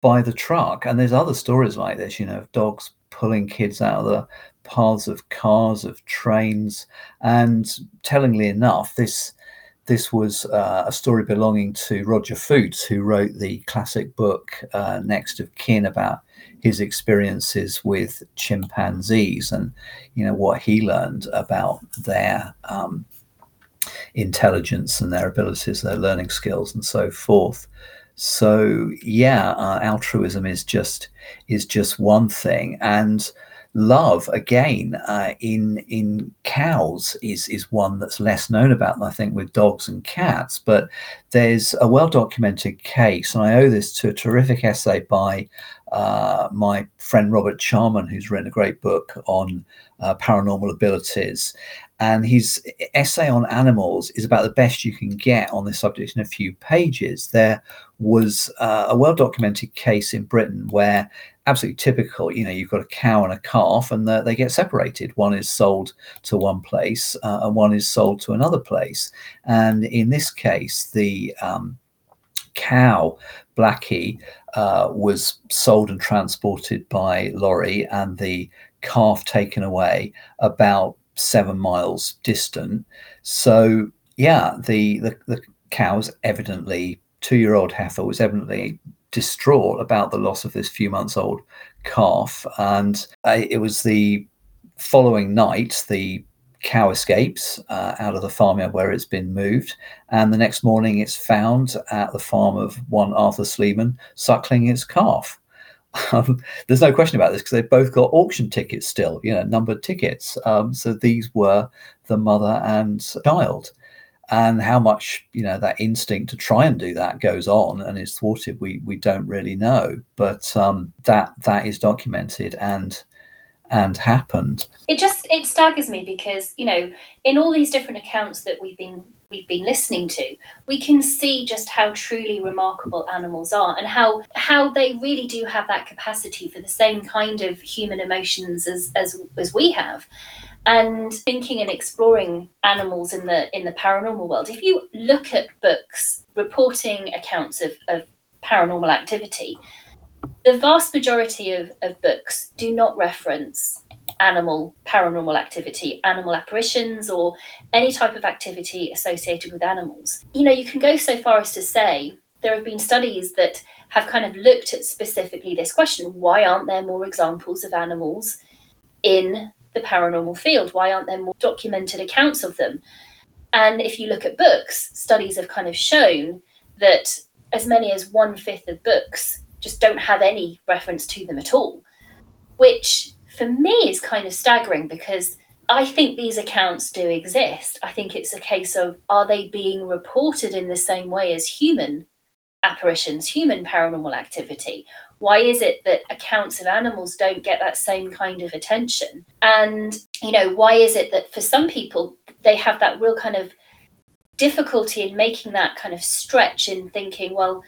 by the truck. And there's other stories like this, you know, of dogs pulling kids out of the paths of cars, of trains, and tellingly enough, this this was uh, a story belonging to Roger Fouts, who wrote the classic book uh, Next of Kin about his experiences with chimpanzees and you know what he learned about their um, intelligence and their abilities, their learning skills, and so forth. So yeah, uh, altruism is just is just one thing, and love again uh, in in cows is is one that's less known about I think with dogs and cats but there's a well documented case and I owe this to a terrific essay by uh, my friend Robert Charman who's written a great book on uh, paranormal abilities and his essay on animals is about the best you can get on this subject in a few pages. There was uh, a well documented case in Britain where absolutely typical. You know, you've got a cow and a calf, and they get separated. One is sold to one place, uh, and one is sold to another place. And in this case, the um, cow, Blackie, uh, was sold and transported by lorry, and the calf taken away about seven miles distant. So, yeah, the the, the cow's evidently two-year-old heifer was evidently distraught about the loss of this few months old calf. And uh, it was the following night, the cow escapes uh, out of the farmyard where it's been moved. And the next morning, it's found at the farm of one Arthur Sleeman suckling its calf. Um, there's no question about this because they've both got auction tickets still, you know, numbered tickets. Um, so these were the mother and child and how much you know that instinct to try and do that goes on and is thwarted we we don't really know. But um, that that is documented and and happened. It just it staggers me because you know in all these different accounts that we've been we've been listening to we can see just how truly remarkable animals are and how how they really do have that capacity for the same kind of human emotions as as as we have. And thinking and exploring animals in the in the paranormal world if you look at books reporting accounts of, of paranormal activity the vast majority of, of books do not reference animal paranormal activity animal apparitions or any type of activity associated with animals you know you can go so far as to say there have been studies that have kind of looked at specifically this question why aren't there more examples of animals in the paranormal field? Why aren't there more documented accounts of them? And if you look at books, studies have kind of shown that as many as one fifth of books just don't have any reference to them at all, which for me is kind of staggering because I think these accounts do exist. I think it's a case of are they being reported in the same way as human apparitions, human paranormal activity? why is it that accounts of animals don't get that same kind of attention and you know why is it that for some people they have that real kind of difficulty in making that kind of stretch in thinking, well,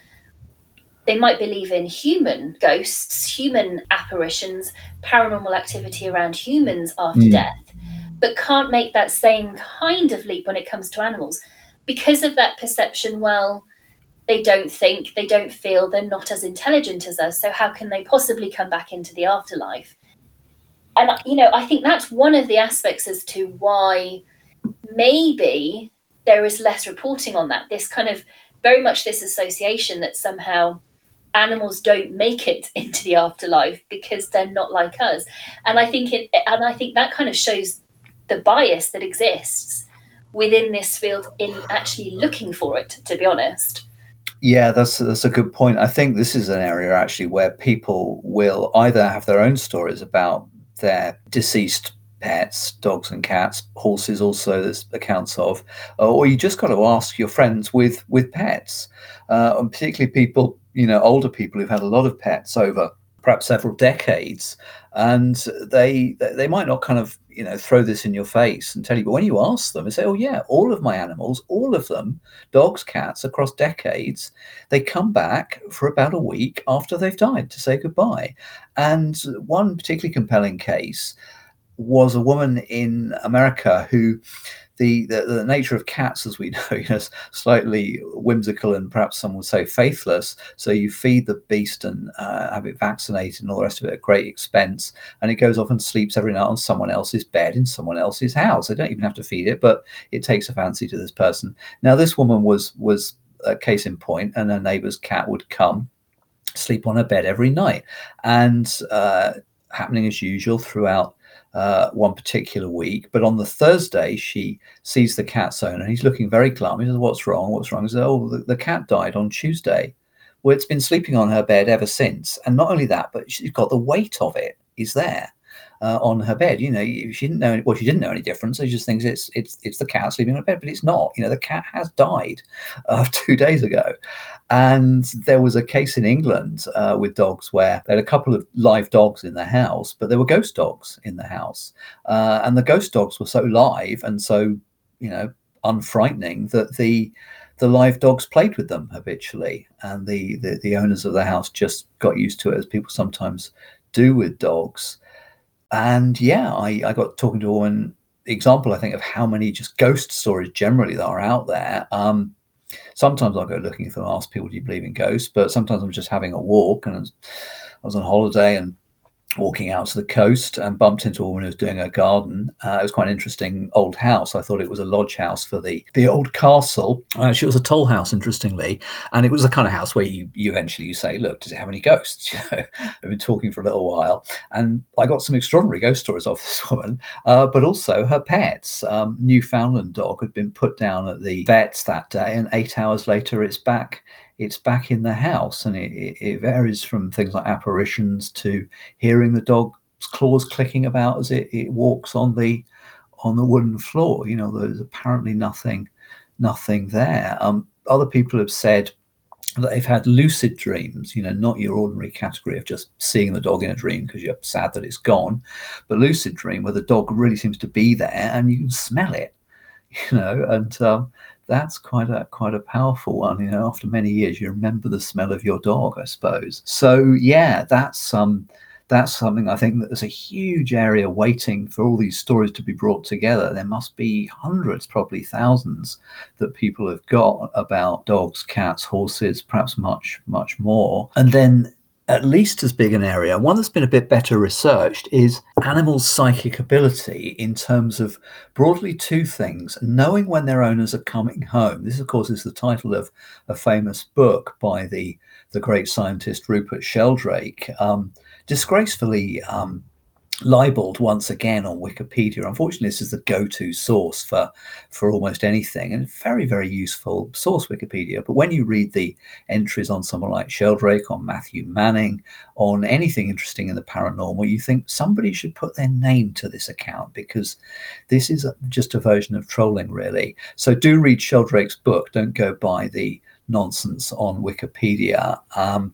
they might believe in human ghosts, human apparitions, paranormal activity around humans after mm. death, but can't make that same kind of leap when it comes to animals because of that perception. Well, they don't think, they don't feel, they're not as intelligent as us. So, how can they possibly come back into the afterlife? And, you know, I think that's one of the aspects as to why maybe there is less reporting on that. This kind of very much this association that somehow animals don't make it into the afterlife because they're not like us. And i think it and i think that kind of shows the bias that exists within this field in actually looking for it to be honest. Yeah that's that's a good point. I think this is an area actually where people will either have their own stories about their deceased pets, dogs and cats, horses also there's accounts of, or you just got to ask your friends with with pets, uh, and particularly people you know older people who've had a lot of pets over perhaps several decades and they they might not kind of you know throw this in your face and tell you but when you ask them and say oh yeah all of my animals all of them dogs cats across decades they come back for about a week after they've died to say goodbye. And one particularly compelling case was a woman in america who the, the, the nature of cats, as we know, you know, slightly whimsical and perhaps some would say faithless. So you feed the beast and uh, have it vaccinated and all the rest of it at great expense, and it goes off and sleeps every night on someone else's bed in someone else's house. They don't even have to feed it, but it takes a fancy to this person. Now, this woman was was a case in point, and her neighbour's cat would come sleep on her bed every night, and uh, happening as usual throughout uh, one particular week. But on the Thursday, she sees the cat's owner and he's looking very glum. He says, What's wrong? What's wrong? He says, Oh, the, the cat died on Tuesday. Well, it's been sleeping on her bed ever since. And not only that, but she's got the weight of it is there uh, on her bed. You know, she didn't know. Well, she didn't know any difference. She just thinks it's it's it's the cat sleeping on her bed, but it's not. You know, the cat has died uh, two days ago, and there was a case in England uh, with dogs where they had a couple of live dogs in the house, but there were ghost dogs in the house, uh, and the ghost dogs were so live and so you know unfrightening that the the live dogs played with them habitually, and the, the, the owners of the house just got used to it, as people sometimes do with dogs and yeah, I, I got talking to woman example, I think, of how many just ghost stories generally that are out there. Um, sometimes I'll go looking for them, ask people, do you believe in ghosts? But sometimes I'm just having a walk and I was on holiday and walking out to the coast and bumped into a woman who was doing her garden. Uh, it was quite an interesting old house. I thought it was a lodge house for the the old castle. Actually, it was a toll house, interestingly, and it was the kind of house where you, you eventually you say, "Look, does it have any ghosts?" You know, I've been talking for a little while, and I got some extraordinary ghost stories off this woman, uh, but also her pets. Um, Newfoundland dog had been put down at the vets that day, and eight hours later, it's back it's back in the house and it, it, varies from things like apparitions to hearing the dog's claws clicking about as it, it walks on the on the wooden floor. You know there's apparently nothing nothing there. Um, other people have said that they've had lucid dreams you know not your ordinary category of just seeing the dog in a dream because you're sad that it's gone but lucid dream where the dog really seems to be there and you can smell it you know and um, that's quite a quite a powerful one. You know, after many years, you remember the smell of your dog, I suppose. So yeah, that's um that's something I think that there's a huge area waiting for all these stories to be brought together. There must be hundreds, probably thousands, that people have got about dogs, cats, horses, perhaps much, much more. And then at least as big an area, one that's been a bit better researched, is animals' psychic ability in terms of broadly two things knowing when their owners are coming home. This, of course, is the title of a famous book by the, the great scientist Rupert Sheldrake, um, disgracefully um, libeled once again on Wikipedia. Unfortunately, this is the go-to source for for almost anything, and very very useful source Wikipedia. But when you read the entries on someone like Sheldrake, on Matthew Manning, on anything interesting in the paranormal, you think somebody should put their name to this account because this is just a version of trolling, really. So do read Sheldrake's book. Don't go by the nonsense on Wikipedia. Um,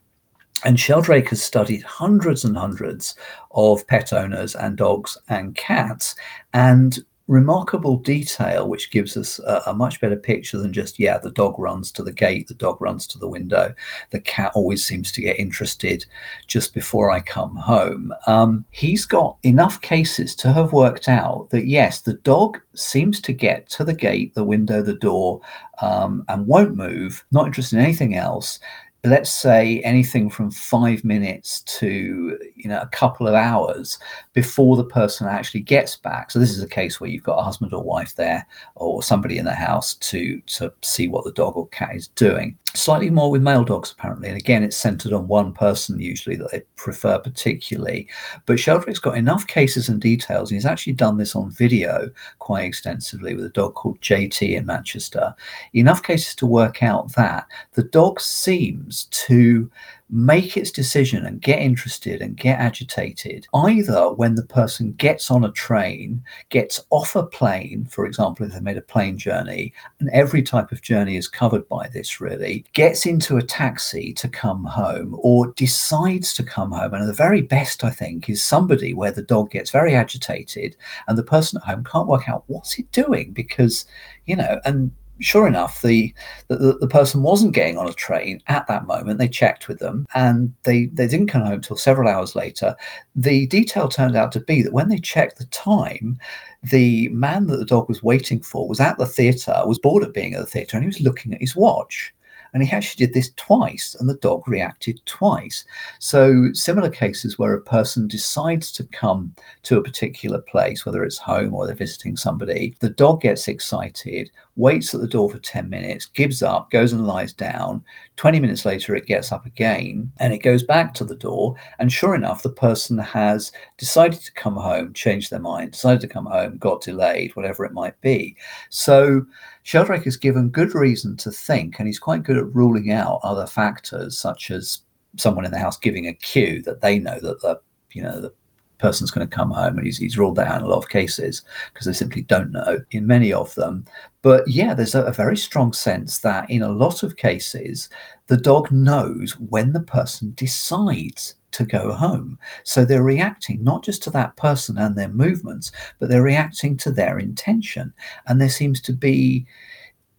and Sheldrake has studied hundreds and hundreds of pet owners and dogs and cats. And remarkable detail which gives us a, a, much better picture than just yeah the dog runs to the gate the dog runs to the window the cat always seems to get interested just before i come home um, he's got enough cases to have worked out that yes the dog seems to get to the gate the window the door um, and won't move not interested in anything else let's say anything from five minutes to you know a couple of hours before the person actually gets back. So this is a case where you've got a husband or wife there or somebody in the house to to see what the dog or cat is doing slightly more with male dogs apparently and again it's centered on one person usually that they prefer particularly but sheldrake's got enough cases and details and he's actually done this on video quite extensively with a dog called JayTee in manchester. Enough cases to work out that the dog seems to make its decision and get interested and get agitated either when the person gets on a train, gets off a plane, for example, if they made a plane journey, and every type of journey is covered by this really, gets into a taxi to come home or decides to come home. And the very best, I think, is somebody where the dog gets very agitated and the person at home can't work out what's it doing because, you know, and sure enough, the, the, the person wasn't getting on a train at that moment. They checked with them, and they they didn't come home until several hours later. The detail turned out to be that when they checked the time, the man that the dog was waiting for was at the theatre, was bored of being at the theatre, and he was looking at his watch. And he actually did this twice, and the dog reacted twice. So, similar cases where a person decides to come to a particular place, whether it's home or they're visiting somebody, the dog gets excited, waits at the door for 10 minutes, gives up, goes and lies down. 20 minutes later, it gets up again and it goes back to the door. And sure enough, the person has decided to come home, changed their mind, decided to come home, got delayed, whatever it might be. So, Sheldrake has given good reason to think, and he's quite good at ruling out other factors, such as someone in the house giving a cue that they know that the you know the person's going to come home and he's, he's ruled that out in a lot of cases because they simply don't know in many of them. But yeah there's a, a, very strong sense that in a lot of cases the dog knows when the person decides to go home so they're reacting not just to that person and their movements but they're reacting to their intention and there seems to be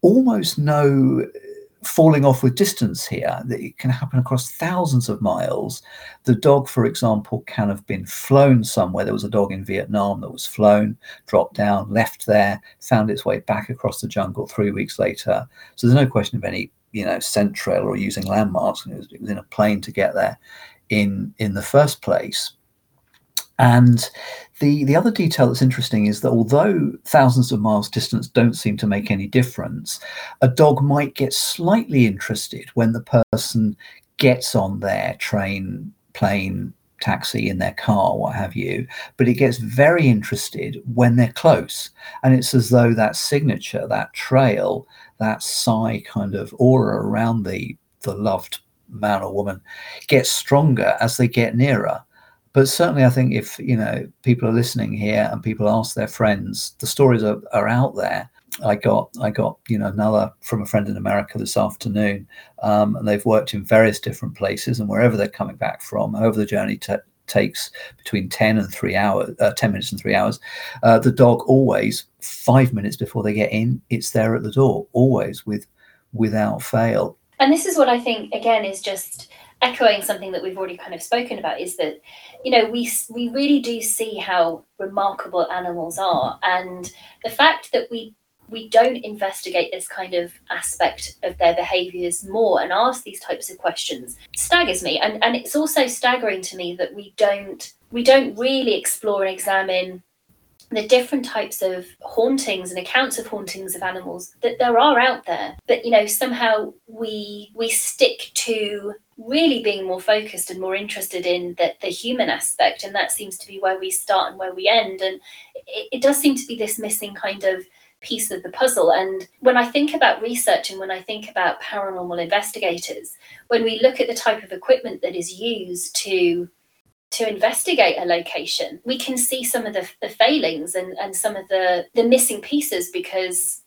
almost no falling off with distance here. that It can happen across thousands of miles. The dog, for example, can have been flown somewhere. There was a dog in Vietnam that was flown, dropped down, left there, found its way back across the jungle three weeks later. So there's no question of any, you know, scent trail or using landmarks. It was, it was in a plane to get there in in the first place. And the, the other detail that's interesting is that although thousands of miles distance don't seem to make any difference, a dog might get slightly interested when the person gets on their train, plane, taxi, in their car, what have you, but it gets very interested when they're close. And it's as though that signature, that trail, that psi kind of aura around the, the loved man or woman gets stronger as they get nearer. But certainly i think if you know people are listening here and people ask their friends the stories are, are out there. I got i got you know another from a friend in america this afternoon um, and they've worked in various different places and wherever they're coming back from over the journey takes between 10 and 3 hours uh, 10 minutes and 3 hours uh, the dog always 5 minutes before they get in it's there at the door always with without fail and this is what i think again is just echoing something that we've already kind of spoken about is that you know we we really do see how remarkable animals are. And the fact that we we don't investigate this kind of aspect of their behaviors more and ask these types of questions staggers me. And and it's also staggering to me that we don't we don't really explore and examine the different types of hauntings and accounts of hauntings of animals that there are out there. But you know somehow we we stick to really being more focused and more interested in the, the human aspect. And that seems to be where we start and where we end. And it, it does seem to be this missing kind of piece of the puzzle. And when i think about research and when i think about paranormal investigators when we look at the type of equipment that is used to to investigate a location, we can see some of the, the failings and, and some of the, the missing pieces because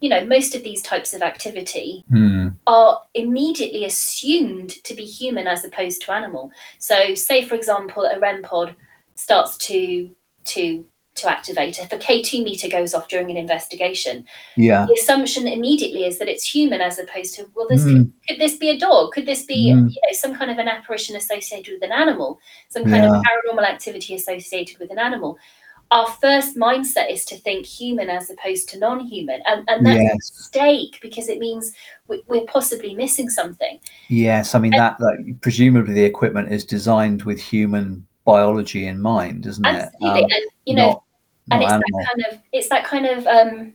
you know most of these types of activity mm. are immediately assumed to be human as opposed to animal so say for example a rem pod starts to to to activate. If a K2 meter goes off during an investigation, yeah, the assumption immediately is that it's human as opposed to, well, this Mm. could, could this be a dog? Could this be Mm. you know, some kind of an apparition associated with an animal, some kind of paranormal activity associated with an animal? Our first mindset is to think human as opposed to non-human, and, and that's a mistake because it means we, we're possibly missing something. yes. I mean that, that presumably the equipment is designed with human biology in mind, isn't it? Um, and you know, and it's that kind of it's that kind of um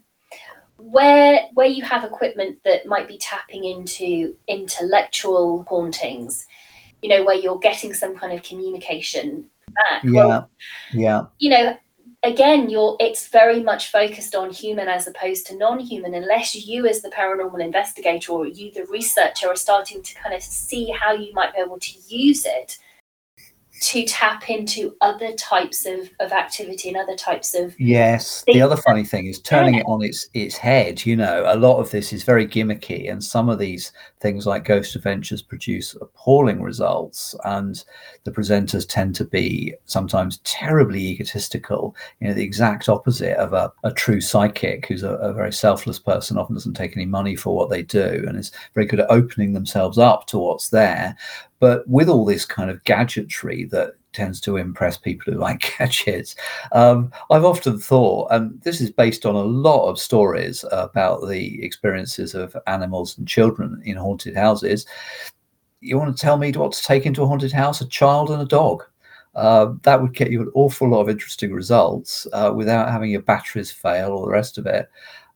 where where you have equipment that might be tapping into intellectual hauntings you know where you're getting some kind of communication back. Yeah, well, yeah, you know again you're it's very much focused on human as opposed to non-human unless you as the paranormal investigator or you the researcher are starting to kind of see how you might be able to use it to tap into other types of, of activity and other types of yes. Things The other funny thing is turning Yeah. it on its its head. You know, a lot of this is very gimmicky, and some of these things like Ghost Adventures produce appalling results, and the presenters tend to be sometimes terribly egotistical. You know, the exact opposite of a, a true psychic who's a, a very selfless person, often doesn't take any money for what they do, and is very good at opening themselves up to what's there. But with all this kind of gadgetry that tends to impress people who like gadgets, um, I've often thought, and this is based on a lot of stories about the experiences of animals and children in haunted houses. You want to tell me what to take into a haunted house? A child and a dog. Uh, that would get you an awful lot of interesting results uh, without having your batteries fail or the rest of it.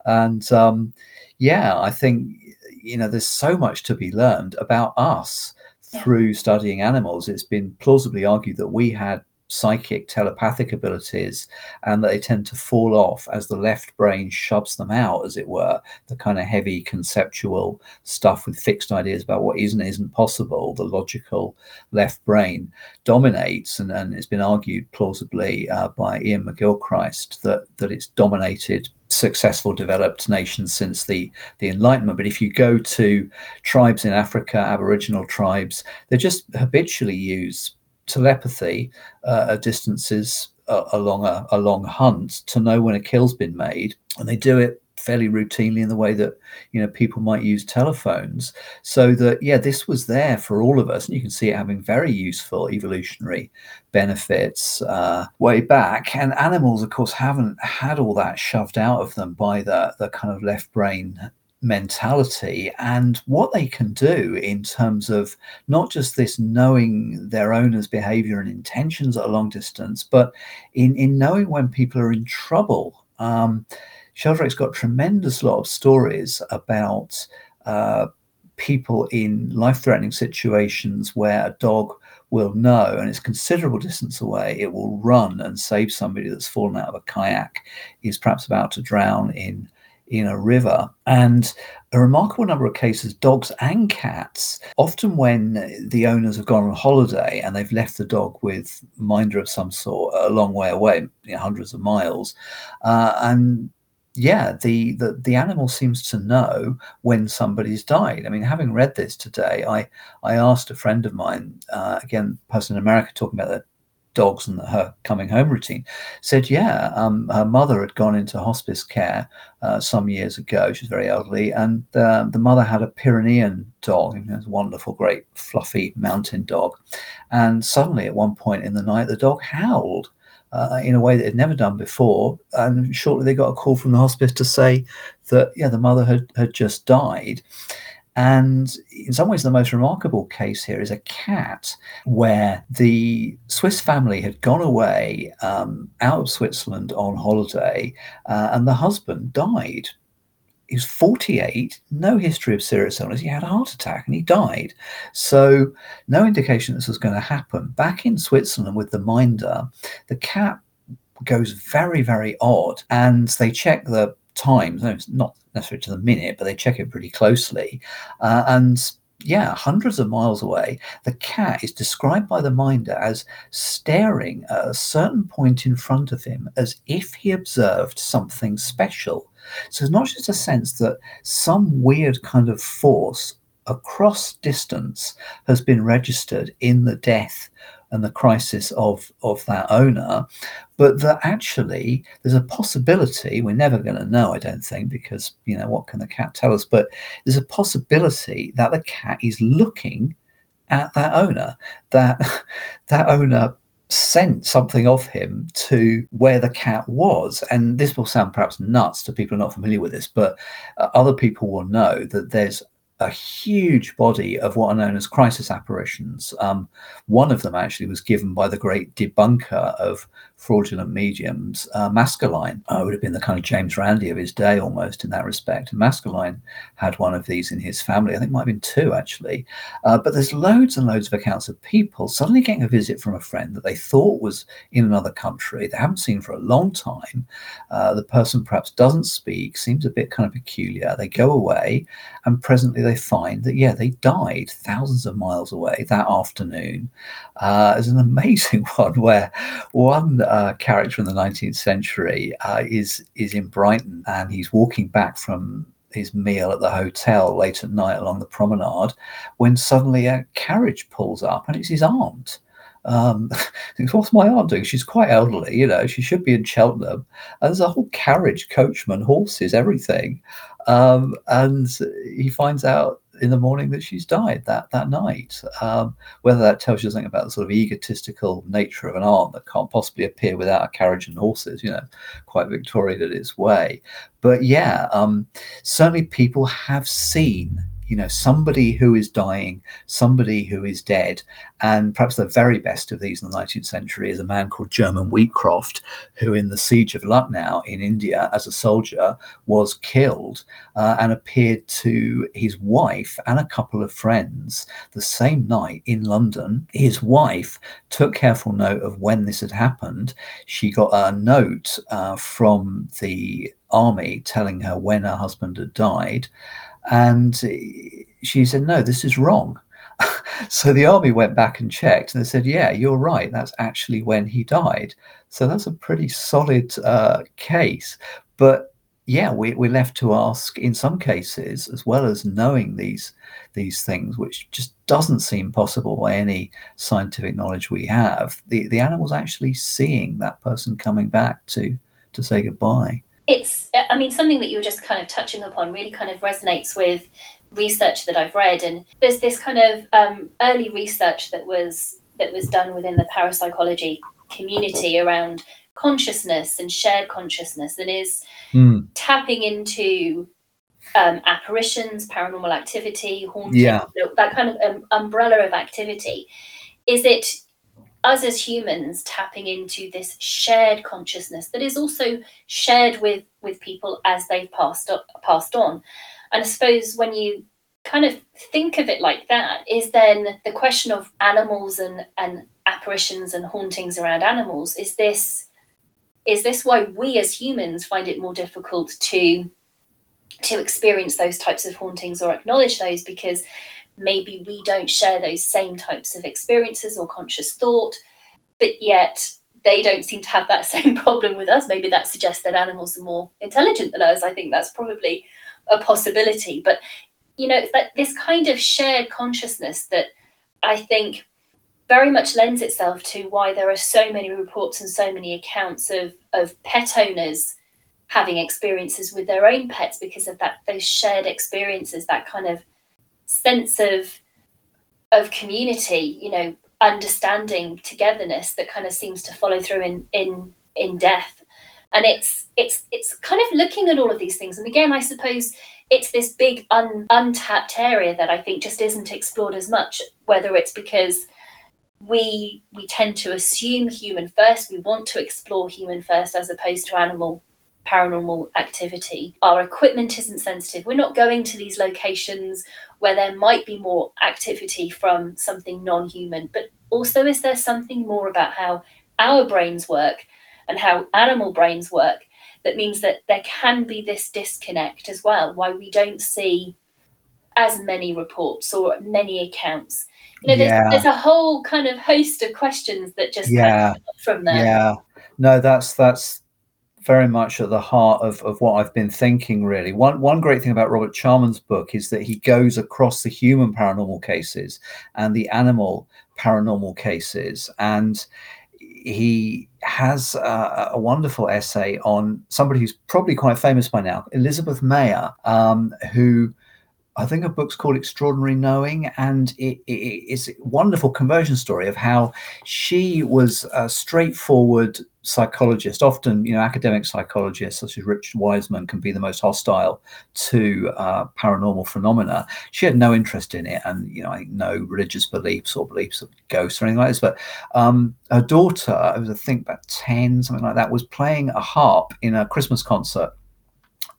And um, yeah, I think you know there's so much to be learned about us. Through studying animals. It's been plausibly argued that we had psychic telepathic abilities and that they tend to fall off as the left brain shoves them out as it were the kind of heavy conceptual stuff with fixed ideas about what is and isn't possible the logical left brain dominates and, and it's been argued plausibly uh, by ian mcgilchrist that that it's dominated successful developed nations since the the enlightenment. But if you go to tribes in africa aboriginal tribes they just habitually use telepathy uh, at distances uh, along a, a long hunt to know when a kill's been made and they do it fairly routinely in the way that you know people might use telephones so that yeah this was there for all of us and you can see it having very useful evolutionary benefits uh, way back and animals of course haven't had all that shoved out of them by the the kind of left brain mentality and what they can do in terms of not just this knowing their owner's behavior and intentions at a long distance, but in, in knowing when people are in trouble. Um, Sheldrake's got tremendous lot of stories about uh, people in life-threatening situations where a dog will know and it's considerable distance away it will run and save somebody that's fallen out of a kayak is perhaps about to drown in in a river. And a remarkable number of cases dogs and cats often when the owners have gone on holiday and they've left the dog with minder of some sort a long way away you know, hundreds of miles uh, and yeah the, the the animal seems to know when somebody's died. I mean having read this today i i asked a friend of mine uh, again person in america talking about the dogs and her coming home routine said yeah um, her mother had gone into hospice care uh, some years ago. She's very elderly and uh, the mother had a pyrenean dog a wonderful great fluffy mountain dog. And suddenly at one point in the night the dog howled uh, in a way that had never done before. And shortly they got a call from the hospice to say that, yeah, the mother had, had just died. And in some ways, the most remarkable case here is a cat where the Swiss family had gone away um, out of Switzerland on holiday uh, and the husband died. He was 48, no history of serious illness. He had a heart attack and he died. So, no indication this was going to happen. Back in Switzerland with the minder, the cat goes very, very odd and they check the times, no, not necessarily to the minute, but they check it pretty closely. Uh, and yeah, hundreds of miles away, the cat is described by the minder as staring at a certain point in front of him as if he observed something special. So it's not just a sense that some weird kind of force across distance has been registered in the death and the crisis of of that owner, but that actually there's a possibility we're never going to know. I don't think because you know what can the cat tell us, but there's a possibility that the cat is looking at that owner that that owner sent something of him to where the cat was. And this will sound perhaps nuts to people not familiar with this, but uh, other people will know that there's a huge body of what are known as crisis apparitions. Um, one of them actually was given by the great debunker of fraudulent mediums, uh, Maskelyne. Uh, would have been the kind of James Randi of his day almost in that respect. And Maskelyne had one of these in his family. I think it might have been two actually. Uh, but there's loads and loads of accounts of people suddenly getting a visit from a friend that they thought was in another country, they haven't seen for a long time. Uh, the person perhaps doesn't speak, seems a bit kind of peculiar. They go away, and presently they find that, yeah, they died thousands of miles away that afternoon. Uh, there's an amazing one where one uh, character in the 19th century uh, is is in Brighton and he's walking back from his meal at the hotel late at night along the promenade when suddenly a carriage pulls up and it's his aunt. Um, what's my aunt doing? She's quite elderly, you know, she should be in Cheltenham. And there's a whole carriage, coachman, horses, everything. Um, and he finds out in the morning that she's died that that night. Um, whether that tells you something about the sort of egotistical nature of an aunt that can't possibly appear without a carriage and horses, you know, quite Victorian in its way. But yeah, um, certainly people have seen you know somebody who is dying somebody who is dead. And perhaps the very best of these in the 19th century is a man called german Wheatcroft who in the siege of lucknow in india as a soldier was killed uh, and appeared to his wife and a couple of friends the same night in london. His wife took careful note of when this had happened. She got a note uh, from the army telling her when her husband had died and she said, No, this is wrong. so the army went back and checked and they said, Yeah, you're right. That's actually when he died. So that's a pretty solid uh, case. But yeah, we, we're left to ask in some cases, as well as knowing these these things, which just doesn't seem possible by any scientific knowledge we have, the, the animal's actually seeing that person coming back to to say goodbye it's i mean something that you were just kind of touching upon really kind of resonates with research that i've read and there's this kind of um, early research that was that was done within the parapsychology community around consciousness and shared consciousness and is mm. tapping into um, apparitions paranormal activity haunting yeah. that kind of um, umbrella of activity is it us as humans tapping into this shared consciousness that is also shared with with people as they've passed passed on. And i suppose when you kind of think of it like that is then the question of animals and and apparitions and hauntings around animals. Is this is this why we as humans find it more difficult to to experience those types of hauntings or acknowledge those? Because maybe we don't share those same types of experiences or conscious thought, but yet they don't seem to have that same problem with us. Maybe that suggests that animals are more intelligent than us. I think that's probably a possibility. But you know, that this kind of shared consciousness that I think very much lends itself to why there are so many reports and so many accounts of of pet owners having experiences with their own pets because of that those shared experiences that kind of sense of of community, you know, understanding, togetherness that kind of seems to follow through in in in death. And it's it's it's kind of looking at all of these things. And again, I suppose it's this big un, untapped area that I think just isn't explored as much. Whether it's because we we tend to assume human first, we want to explore human first as opposed to animal paranormal activity. Our equipment isn't sensitive. We're not going to these locations where there might be more activity from something non human. But also, is there something more about how our brains work and how animal brains work that means that there can be this disconnect as well? Why we don't see as many reports or many accounts. You know, there's, yeah. there's a whole kind of host of questions that just yeah from there. Yeah, no, that's that's very much at the heart of, of what I've been thinking, really. One, one great thing about Robert Charman's book is that he goes across the human paranormal cases and the animal paranormal cases. And he has a, a, wonderful essay on somebody who's probably quite famous by now, Elizabeth Mayer, um, who I think a book's called Extraordinary Knowing, and it, it, it's a wonderful conversion story of how she was a straightforward psychologist. Often, you know, academic psychologists such as Richard Wiseman can be the most hostile to uh, paranormal phenomena. She had no interest in it, and you know, no religious beliefs or beliefs of ghosts or anything like this. But um, her daughter, was I think about ten, something like that, was playing a harp in a Christmas concert,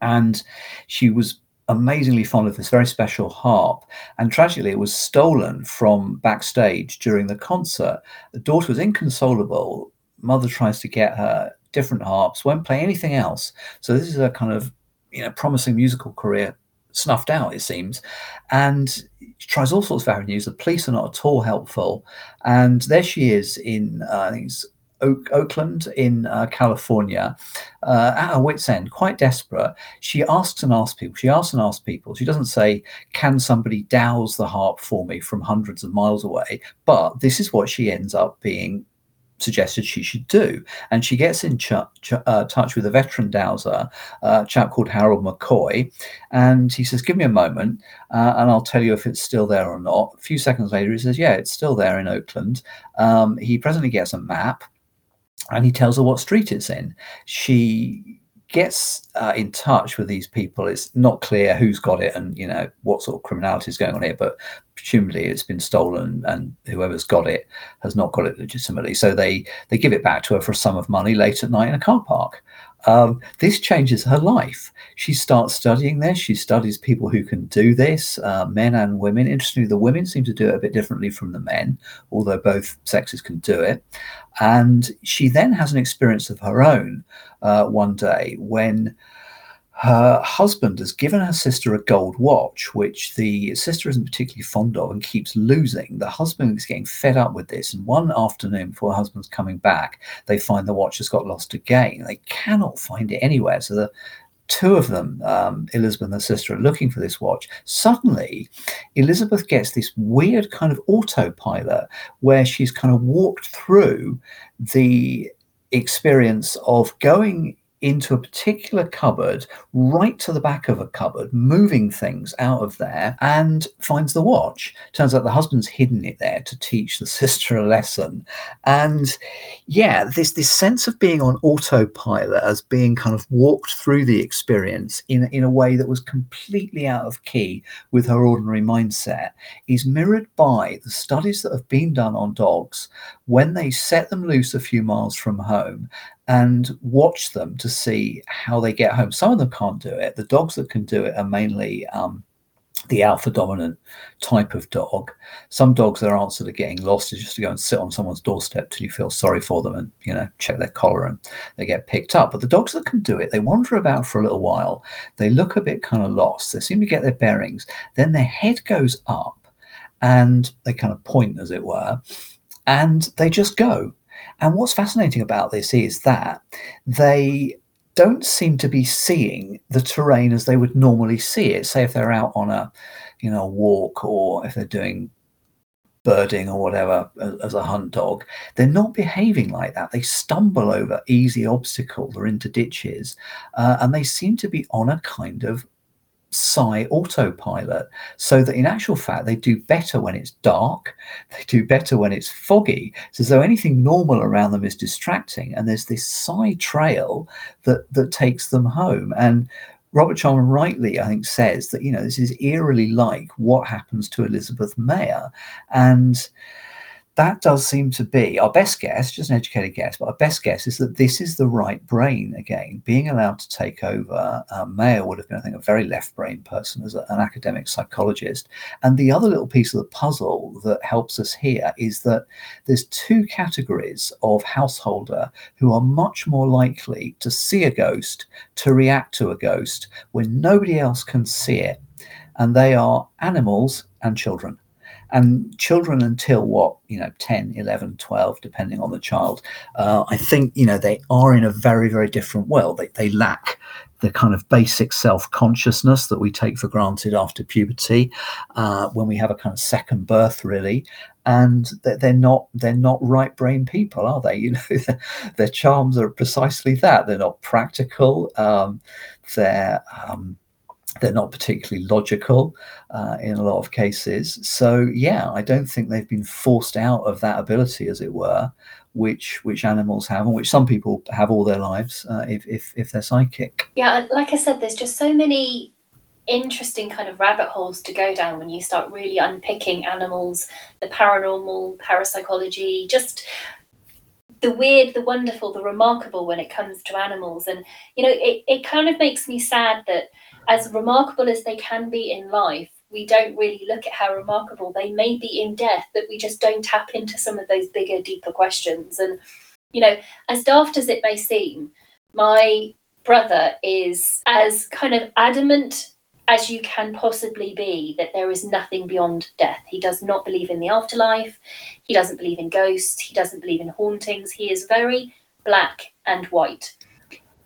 and she was amazingly fond of this very special harp, and tragically, it was stolen from backstage during the concert. The daughter was inconsolable. Mother tries to get her different harps, won't play anything else. So this is a kind of you know promising musical career snuffed out, it seems. And tries all sorts of avenues. The police are not at all helpful. And there she is in, uh, I think it's Oak, Oakland in uh, California, uh, at her wits' end, quite desperate. She asks and asks people. She asks and asks people. She doesn't say, "Can somebody douse the harp for me from hundreds of miles away?" But this is what she ends up being suggested she should do. And she gets in ch- ch- uh, touch with a veteran dowser, uh, a chap called Harold McCoy, and he says, "Give me a moment, uh, and I'll tell you if it's still there or not." A few seconds later, he says, "Yeah, it's still there in Oakland." Um, he presently gets a map and he tells her what street it's in. She gets uh, in touch with these people. It's not clear who's got it and you know what sort of criminality is going on here, but presumably it's been stolen and whoever's got it has not got it legitimately. So they they give it back to her for a sum of money late at night in a car park. Um, this changes her life. She starts studying this. She studies people who can do this, uh, men and women. Interestingly, the women seem to do it a bit differently from the men, although both sexes can do it. And she then has an experience of her own uh, one day when her husband has given her sister a gold watch, which the sister isn't particularly fond of and keeps losing. The husband is getting fed up with this. And one afternoon, before her husband's coming back, they find the watch has got lost again. They cannot find it anywhere. So the two of them, um, Elizabeth and her sister, are looking for this watch. Suddenly, Elizabeth gets this weird kind of autopilot where she's kind of walked through the experience of going into a particular cupboard, right to the back of a cupboard, moving things out of there, and finds the watch. Turns out the husband's hidden it there to teach the sister a lesson. And yeah, this this sense of being on autopilot as being kind of walked through the experience in, in a way that was completely out of key with her ordinary mindset is mirrored by the studies that have been done on dogs when they set them loose a few miles from home and watch them to see how they get home. Some of them can't do it. The dogs that can do it are mainly um, the alpha dominant type of dog. Some dogs, their answer to getting lost is just to go and sit on someone's doorstep till you feel sorry for them and you know check their collar and they get picked up. But the dogs that can do it, they wander about for a little while. They look a bit kind of lost. They seem to get their bearings. Then their head goes up and they kind of point, as it were, and they just go and what's fascinating about this is that they don't seem to be seeing the terrain as they would normally see it. Say if they're out on a, you know, walk or if they're doing birding or whatever as a hunt dog, they're not behaving like that. They stumble over easy obstacles or into ditches, uh, and they seem to be on a kind of psi autopilot so that in actual fact they do better when it's dark they do better when it's foggy. It's as though anything normal around them is distracting and there's this psi trail that that takes them home. And Robert Charman rightly, I think, says that you know this is eerily like what happens to Elizabeth Mayer, and that does seem to be our best guess, just an educated guess, but our best guess is that this is the right brain again, being allowed to take over. Um, Mayer would have been, I think, a very left brain person as a, an academic psychologist. And the other little piece of the puzzle that helps us here is that there's two categories of householder who are much more likely to see a ghost, to react to a ghost when nobody else can see it. And they are animals and children and children until what you know 10 11 12 depending on the child uh, i think you know they are in a very very different world. They, they lack the kind of basic self-consciousness that we take for granted after puberty uh, when we have a kind of second birth really. And they're not they're not right brain people are they? You know their charms are precisely that. They're not practical. Um, they're um, they're not particularly logical uh, in a lot of cases. So yeah, I don't think they've been forced out of that ability, as it were, which which animals have, and which some people have all their lives uh, if, if if they're psychic. Yeah, like I said, there's just so many interesting kind of rabbit holes to go down when you start really unpicking animals, the paranormal, parapsychology, just the weird, the wonderful, the remarkable when it comes to animals. And you know, it, it kind of makes me sad that as remarkable as they can be in life, we don't really look at how remarkable they may be in death, but we just don't tap into some of those bigger, deeper questions. And, you know, as daft as it may seem, my brother is as kind of adamant as you can possibly be that there is nothing beyond death. He does not believe in the afterlife. He doesn't believe in ghosts. He doesn't believe in hauntings. He is very black and white.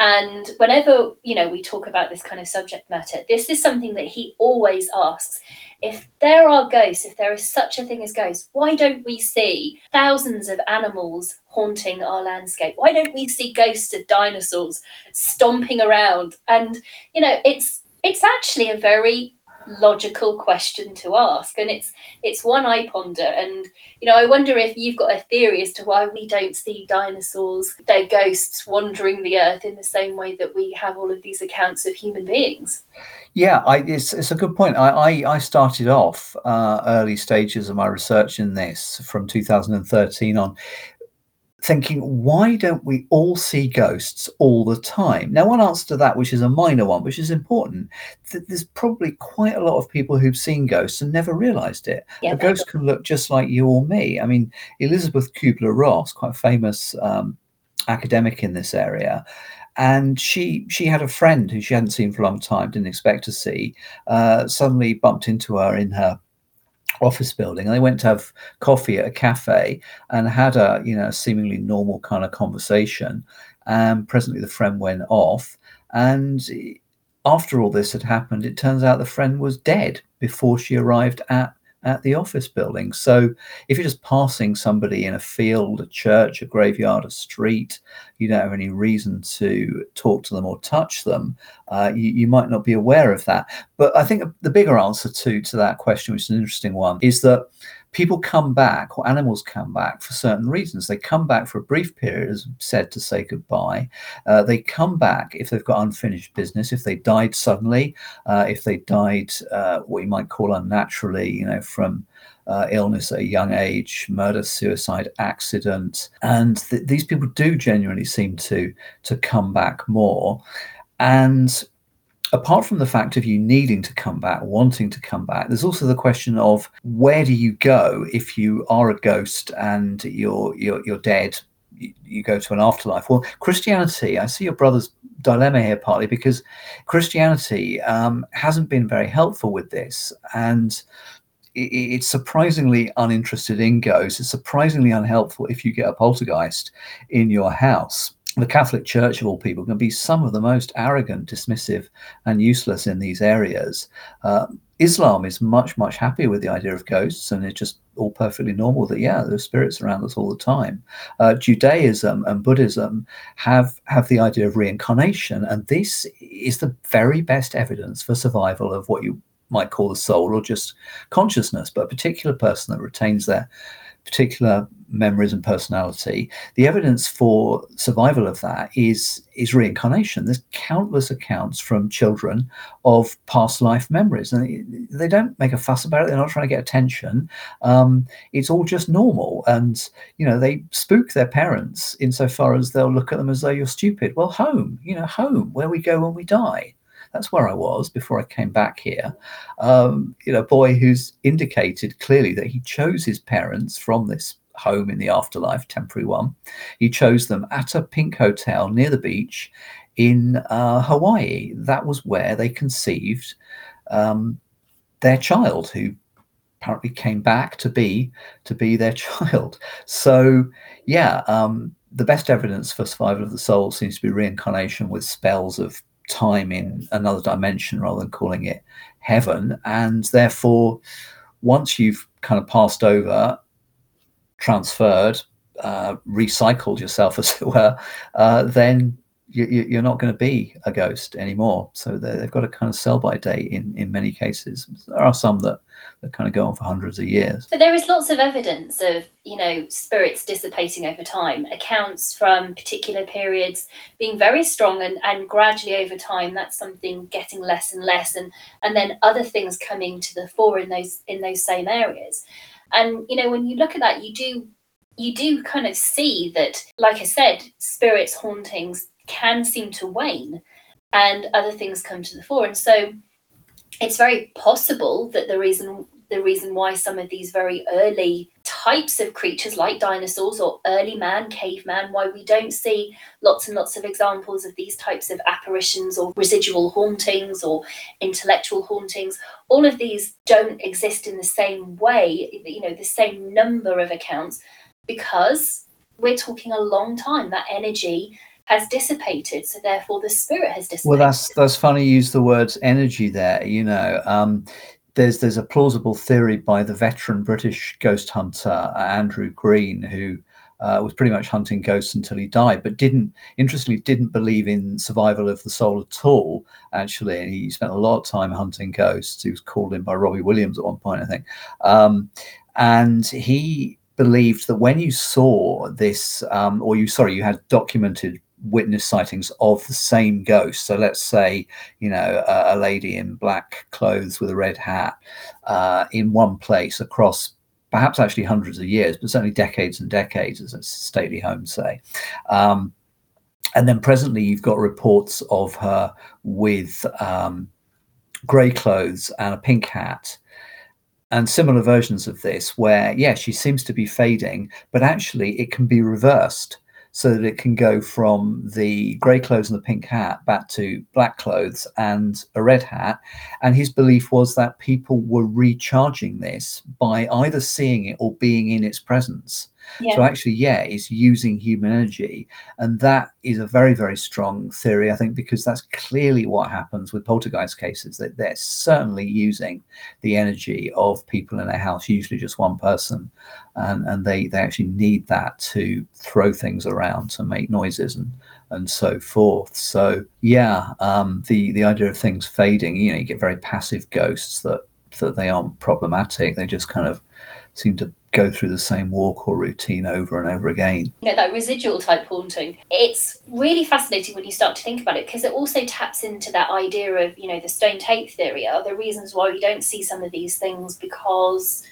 And whenever, you know, we talk about this kind of subject matter, this is something that he always asks. If there are ghosts, if there is such a thing as ghosts, why don't we see thousands of animals haunting our landscape? Why don't we see ghosts of dinosaurs stomping around? And, you know, it's it's actually a very logical question to ask. And it's it's one i ponder. And you know i wonder if you've got a theory as to why we don't see dinosaurs their ghosts wandering the earth in the same way that we have all of these accounts of human beings. Yeah I, it's, it's a good point. I i, I started off uh, early stages of my research in this from 2013 on thinking, why don't we all see ghosts all the time? Now, one answer to that, which is a minor one, which is important, that there's probably quite a lot of people who've seen ghosts and never realized it. Yeah, a ghost can look just like you or me. I mean, Elizabeth Kubler Ross, quite famous um, academic in this area, and she she had a friend who she hadn't seen for a long time, didn't expect to see, uh, suddenly bumped into her in her office building and they went to have coffee at a cafe and had a you know seemingly normal kind of conversation. And presently the friend went off and after all this had happened it turns out the friend was dead before she arrived at at the office building. So if you're just passing somebody in a field, a church, a graveyard, a street, you don't have any reason to talk to them or touch them. Uh, you, you, might not be aware of that. But I think the bigger answer to to that question, which is an interesting one, is that people come back or animals come back for certain reasons. They come back for a brief period, as said, to say goodbye. Uh, they come back if they've got unfinished business, if they died suddenly, uh, if they died uh, what you might call unnaturally, you know, from uh, illness at a young age, murder, suicide, accident, and th- these people do genuinely seem to to come back more. And apart from the fact of you needing to come back, wanting to come back, there's also the question of where do you go if you are a ghost and you're you're, you're dead? You, you go to an afterlife. Well, Christianity, I see your brother's dilemma here partly because Christianity um, hasn't been very helpful with this, and it's surprisingly uninterested in ghosts. It's surprisingly unhelpful if you get a poltergeist in your house the Catholic Church, of all people, can be some of the most arrogant, dismissive, and useless in these areas. Uh, Islam is much, much happier with the idea of ghosts, and it's just all perfectly normal that yeah, there's spirits around us all the time. Uh, Judaism and Buddhism have have the idea of reincarnation, and this is the very best evidence for survival of what you might call the soul or just consciousness, but a particular person that retains their particular memories and personality, the evidence for survival of that is is reincarnation. There's countless accounts from children of past life memories, and they don't make a fuss about it. They're not trying to get attention. Um, it's all just normal, and you know they spook their parents insofar as they'll look at them as though you're stupid. Well, home, you know, home, where we go when we die. That's where I was before I came back here. Um, you know, boy who's indicated clearly that he chose his parents from this home in the afterlife, temporary one. He chose them at a pink hotel near the beach in uh, Hawaii. That was where they conceived um, their child, who apparently came back to be to be their child. So yeah, um, the best evidence for survival of the soul seems to be reincarnation with spells of time in another dimension rather than calling it heaven. And therefore, once you've kind of passed over, transferred, uh, recycled yourself, as it were, uh, then you, are not going to be a ghost anymore. So they've got a kind of sell by date in, in many cases. There are some that, that kind of go on for hundreds of years. But there is lots of evidence of, you know, spirits dissipating over time, accounts from particular periods being very strong and, and gradually over time that's something getting less and less and and then other things coming to the fore in those in those same areas. And you know, when you look at that, you do you do kind of see that, like I said, spirits, hauntings, can seem to wane and other things come to the fore. And so it's very possible that the reason the reason why some of these very early types of creatures like dinosaurs or early man, caveman, why we don't see lots and lots of examples of these types of apparitions or residual hauntings or intellectual hauntings, all of these don't exist in the same way, you know, the same number of accounts because we're talking a long time. That energy has dissipated so therefore the spirit has dissipated well that's that's funny you use the words energy there you know um, there's there's a plausible theory by the veteran british ghost hunter andrew green who uh, was pretty much hunting ghosts until he died, but didn't, interestingly, didn't believe in survival of the soul at all. Actually, he spent a lot of time hunting ghosts. He was called in by Robbie Williams at one point, I think. Um, and he believed that when you saw this, um, or you sorry, you had documented witness sightings of the same ghost. So let's say, you know, a, a lady in black clothes with a red hat uh, in one place across perhaps actually hundreds of years, but certainly decades and decades, as stately homes say. Um, and then presently, you've got reports of her with um, grey clothes and a pink hat and similar versions of this where yeah she seems to be fading but actually it can be reversed so that it can go from the grey clothes and the pink hat back to black clothes and a red hat. And his belief was that people were recharging this by either seeing it or being in its presence. Yeah. So actually, yeah, it's using human energy, and that is a very, very strong theory. I think because that's clearly what happens with poltergeist cases. That they're certainly using the energy of people in a house, usually just one person, and and they they actually need that to throw things around, to make noises and and so forth. So yeah, um, the the idea of things fading, you know, you get very passive ghosts that that they aren't problematic. They just kind of seem to go through the same walk or routine over and over again. You know, that residual type haunting. It's really fascinating when you start to think about it because it also taps into that idea of, you know, the stone tape theory. Are the reasons why we don't see some of these things because,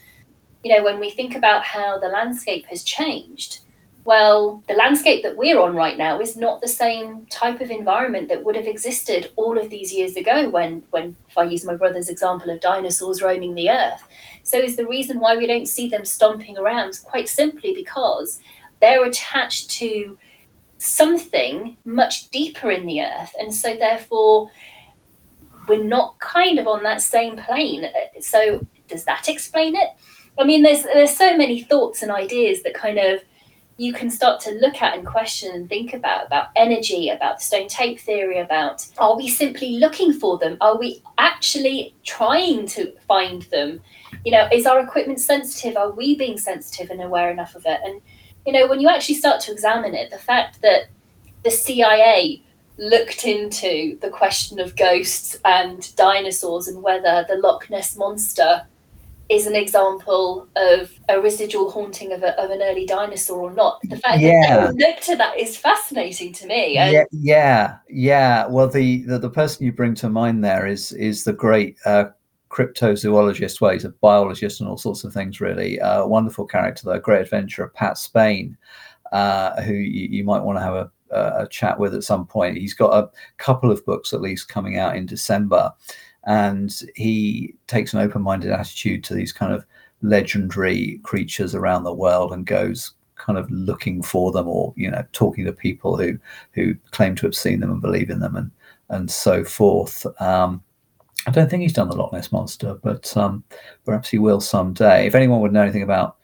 you know, when we think about how the landscape has changed, well, the landscape that we're on right now is not the same type of environment that would have existed all of these years ago when, when if I use my brother's example of dinosaurs roaming the earth. So is the reason why we don't see them stomping around quite simply because they're attached to something much deeper in the earth. And so therefore we're not kind of on that same plane. So does that explain it? I mean, there's there's so many thoughts and ideas that kind of you can start to look at and question and think about about energy about the stone tape theory about are we simply looking for them are we actually trying to find them you know is our equipment sensitive are we being sensitive and aware enough of it and you know when you actually start to examine it the fact that the cia looked into the question of ghosts and dinosaurs and whether the loch ness monster is an example of a residual haunting of, a, of an early dinosaur or not. The fact yeah. that they look to that is fascinating to me. And... yeah, yeah, yeah. Well, the, the, the person you bring to mind there is is the great uh, cryptozoologist. Well, he's a biologist and all sorts of things. Really, uh, wonderful character, though. Great adventurer, Pat Spain, uh, who you, you, might want to have a, a chat with at some point. He's got a couple of books at least coming out in December and he takes an open-minded attitude to these kind of legendary creatures around the world and goes kind of looking for them or you know talking to people who who claim to have seen them and believe in them and and so forth um, I don't think he's done the Loch Ness monster, but um, perhaps he will someday. If anyone would know anything about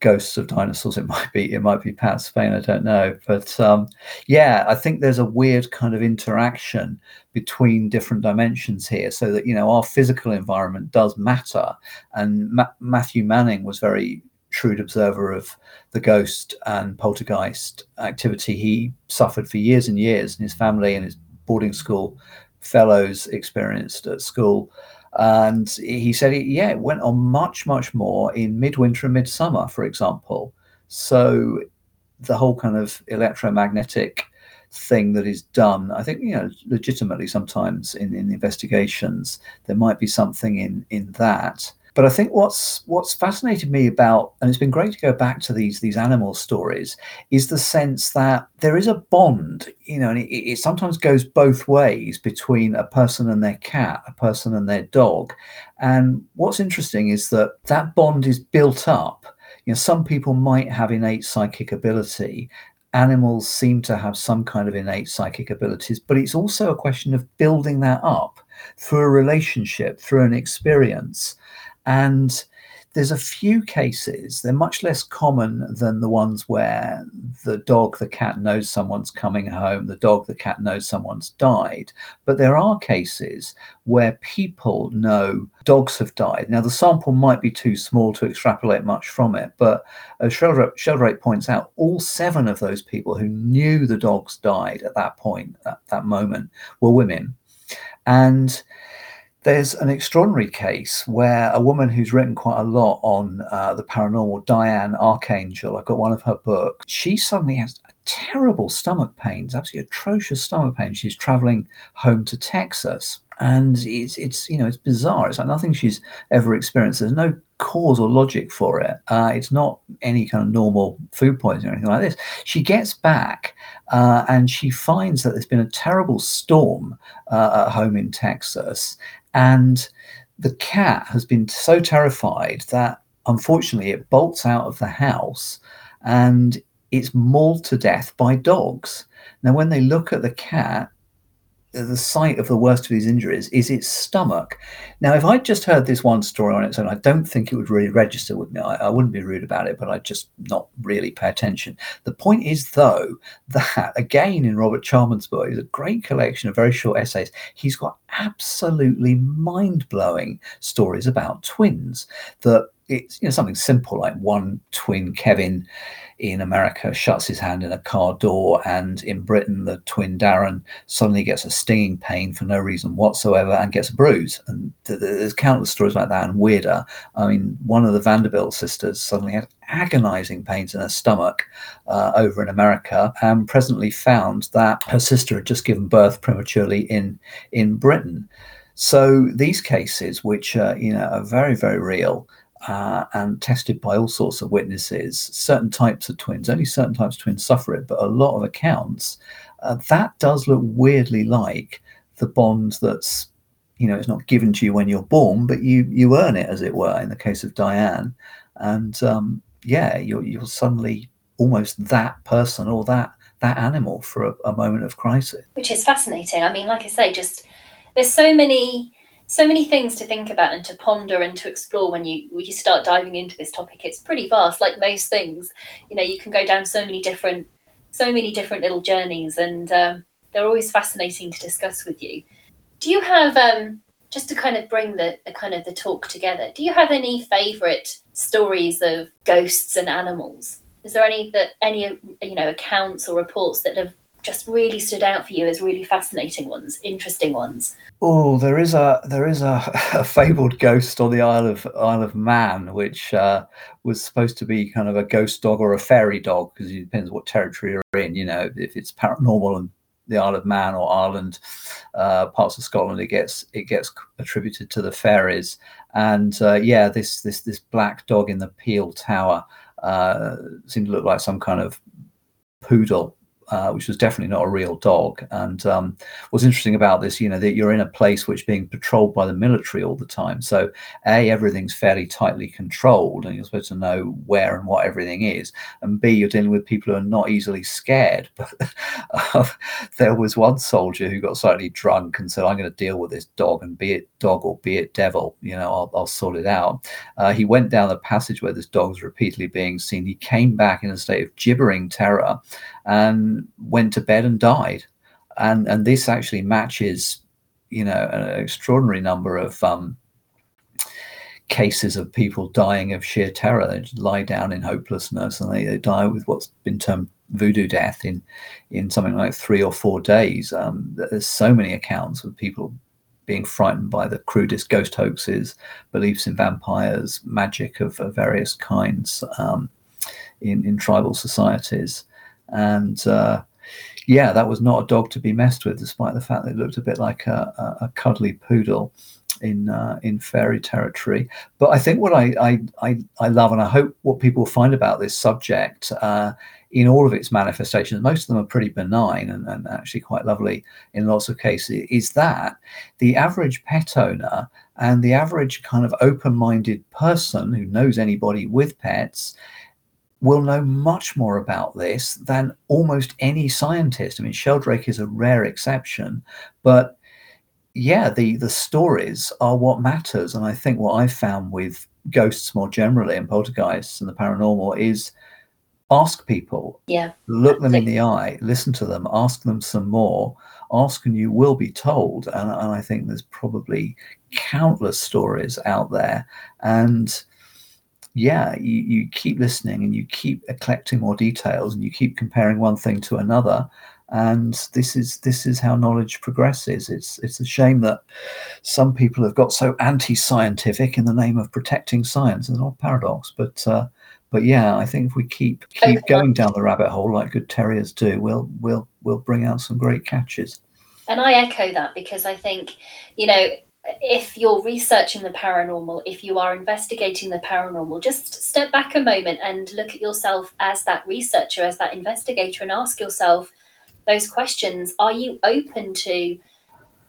ghosts of dinosaurs, it might be it might be Pat Spain. I don't know, but um, yeah, I think there's a weird kind of interaction between different dimensions here, so that you know our physical environment does matter. And Ma- Matthew Manning was very shrewd observer of the ghost and poltergeist activity. He suffered for years and years, and his family and his boarding school fellows experienced at school. And he said, yeah, it went on much, much more in midwinter and midsummer, for example. So the whole kind of electromagnetic thing that is done, I think, you know, legitimately sometimes in, in investigations, there might be something in in that. But I think what's what's fascinated me about, and it's been great to go back to these these animal stories, is the sense that there is a bond, you know, and it, it sometimes goes both ways between a person and their cat, a person and their dog. And what's interesting is that that bond is built up. You know, some people might have innate psychic ability, animals seem to have some kind of innate psychic abilities, but it's also a question of building that up through a relationship, through an experience. And there's a few cases, they're much less common than the ones where the dog, the cat knows someone's coming home, the dog, the cat knows someone's died. But there are cases where people know dogs have died. Now, the sample might be too small to extrapolate much from it, but uh, as Sheldrake points out, all seven of those people who knew the dogs died at that point, at that moment, were women. And there's an extraordinary case where a woman who's written quite a lot on uh, the paranormal, Diane Arcangel, I've got one of her books. She suddenly has terrible stomach pains, absolutely atrocious stomach pains. She's traveling home to Texas. And it's, it's you know it's bizarre. It's like nothing she's ever experienced. There's no cause or logic for it. Uh, it's not any kind of normal food poisoning or anything like this. She gets back uh, and she finds that there's been a terrible storm uh, at home in Texas, and the cat has been so terrified that unfortunately it bolts out of the house and it's mauled to death by dogs. Now, when they look at the cat, the site of the worst of his injuries is its stomach. Now, if I'd just heard this one story on its own, I don't think it would really register with me. I, I, wouldn't be rude about it, but I'd just not really pay attention. The point is, though, that again in Robert Charman's book, is a great collection of very short essays. He's got absolutely mind blowing stories about twins that it's you know something simple like one twin Kevin in America shuts his hand in a car door, and in Britain, the twin Darren suddenly gets a stinging pain for no reason whatsoever and gets a bruise. And th- there's countless stories like that and weirder. I mean, one of the Vanderbilt sisters suddenly had agonizing pains in her stomach uh, over in America and presently found that her sister had just given birth prematurely in, in Britain. So these cases, which uh, you know are very very real, uh, and tested by all sorts of witnesses. Certain types of twins, only certain types of twins suffer it, but a lot of accounts, uh, that does look weirdly like the bond that's, you know, it's not given to you when you're born, but you you earn it, as it were, in the case of Diane. And um, yeah, you're you're suddenly almost that person or that that animal for a, a moment of crisis. Which is fascinating. I mean, like I say, just there's so many so many things to think about and to ponder and to explore when you when you start diving into this topic. It's pretty vast like most things. You know you can go down so many different so many different little journeys and um, they're always fascinating to discuss with you. Do you have um, just to kind of bring the, the kind of the talk together do you have any favorite stories of ghosts and animals? Is there any that any you know accounts or reports that have just really stood out for you as really fascinating ones, interesting ones? Oh, there is a there is a, a fabled ghost on the Isle of Isle of Man, which uh, was supposed to be kind of a ghost dog or a fairy dog, because it depends what territory you're in. You know, if it's paranormal and the Isle of Man or Ireland, uh, parts of Scotland, it gets it gets attributed to the fairies. And uh, yeah, this this this black dog in the Peel Tower uh, seemed to look like some kind of poodle uh, which was definitely not a real dog. And um, what's interesting about this, you know, that you're in a place which being patrolled by the military all the time. So, A, everything's fairly tightly controlled and you're supposed to know where and what everything is. And B, you're dealing with people who are not easily scared. But uh, there was one soldier who got slightly drunk and said, I'm going to deal with this dog and be it dog or be it devil, you know, I'll, I'll sort it out. Uh, he went down the passage where this dog was repeatedly being seen. He came back in a state of gibbering terror and went to bed and died. And and this actually matches, you know, an extraordinary number of um, cases of people dying of sheer terror. They lie down in hopelessness and they, they die with what's been termed voodoo death in in something like three or four days. Um, there's so many accounts of people being frightened by the crudest ghost hoaxes, beliefs in vampires, magic of, of various kinds um, in in tribal societies. And uh, yeah, that was not a dog to be messed with, despite the fact that it looked a bit like a, a, a cuddly poodle in uh, in fairy territory. But I think what I, I, I I love, and I hope what people find about this subject uh, in all of its manifestations, most of them are pretty benign and, and actually quite lovely in lots of cases, is that the average pet owner and the average kind of open-minded person who knows anybody with pets will know much more about this than almost any scientist. I mean, Sheldrake is a rare exception, but yeah, the the stories are what matters. And I think what I've found with ghosts more generally and poltergeists and the paranormal is ask people. Yeah. Look them in the eye, listen to them, ask them some more. Ask and you will be told. And, and I think there's probably countless stories out there. And yeah, you, you keep listening and you keep collecting more details and you keep comparing one thing to another. And this is this is how knowledge progresses. It's it's a shame that some people have got so anti-scientific in the name of protecting science. It's not a paradox, but uh, but yeah, I think if we keep keep going down the rabbit hole like good terriers do, we'll we'll we'll bring out some great catches. And I echo that because I think, you know, if you're researching the paranormal, if you are investigating the paranormal, just step back a moment and look at yourself as that researcher, as that investigator, and ask yourself those questions. Are you open to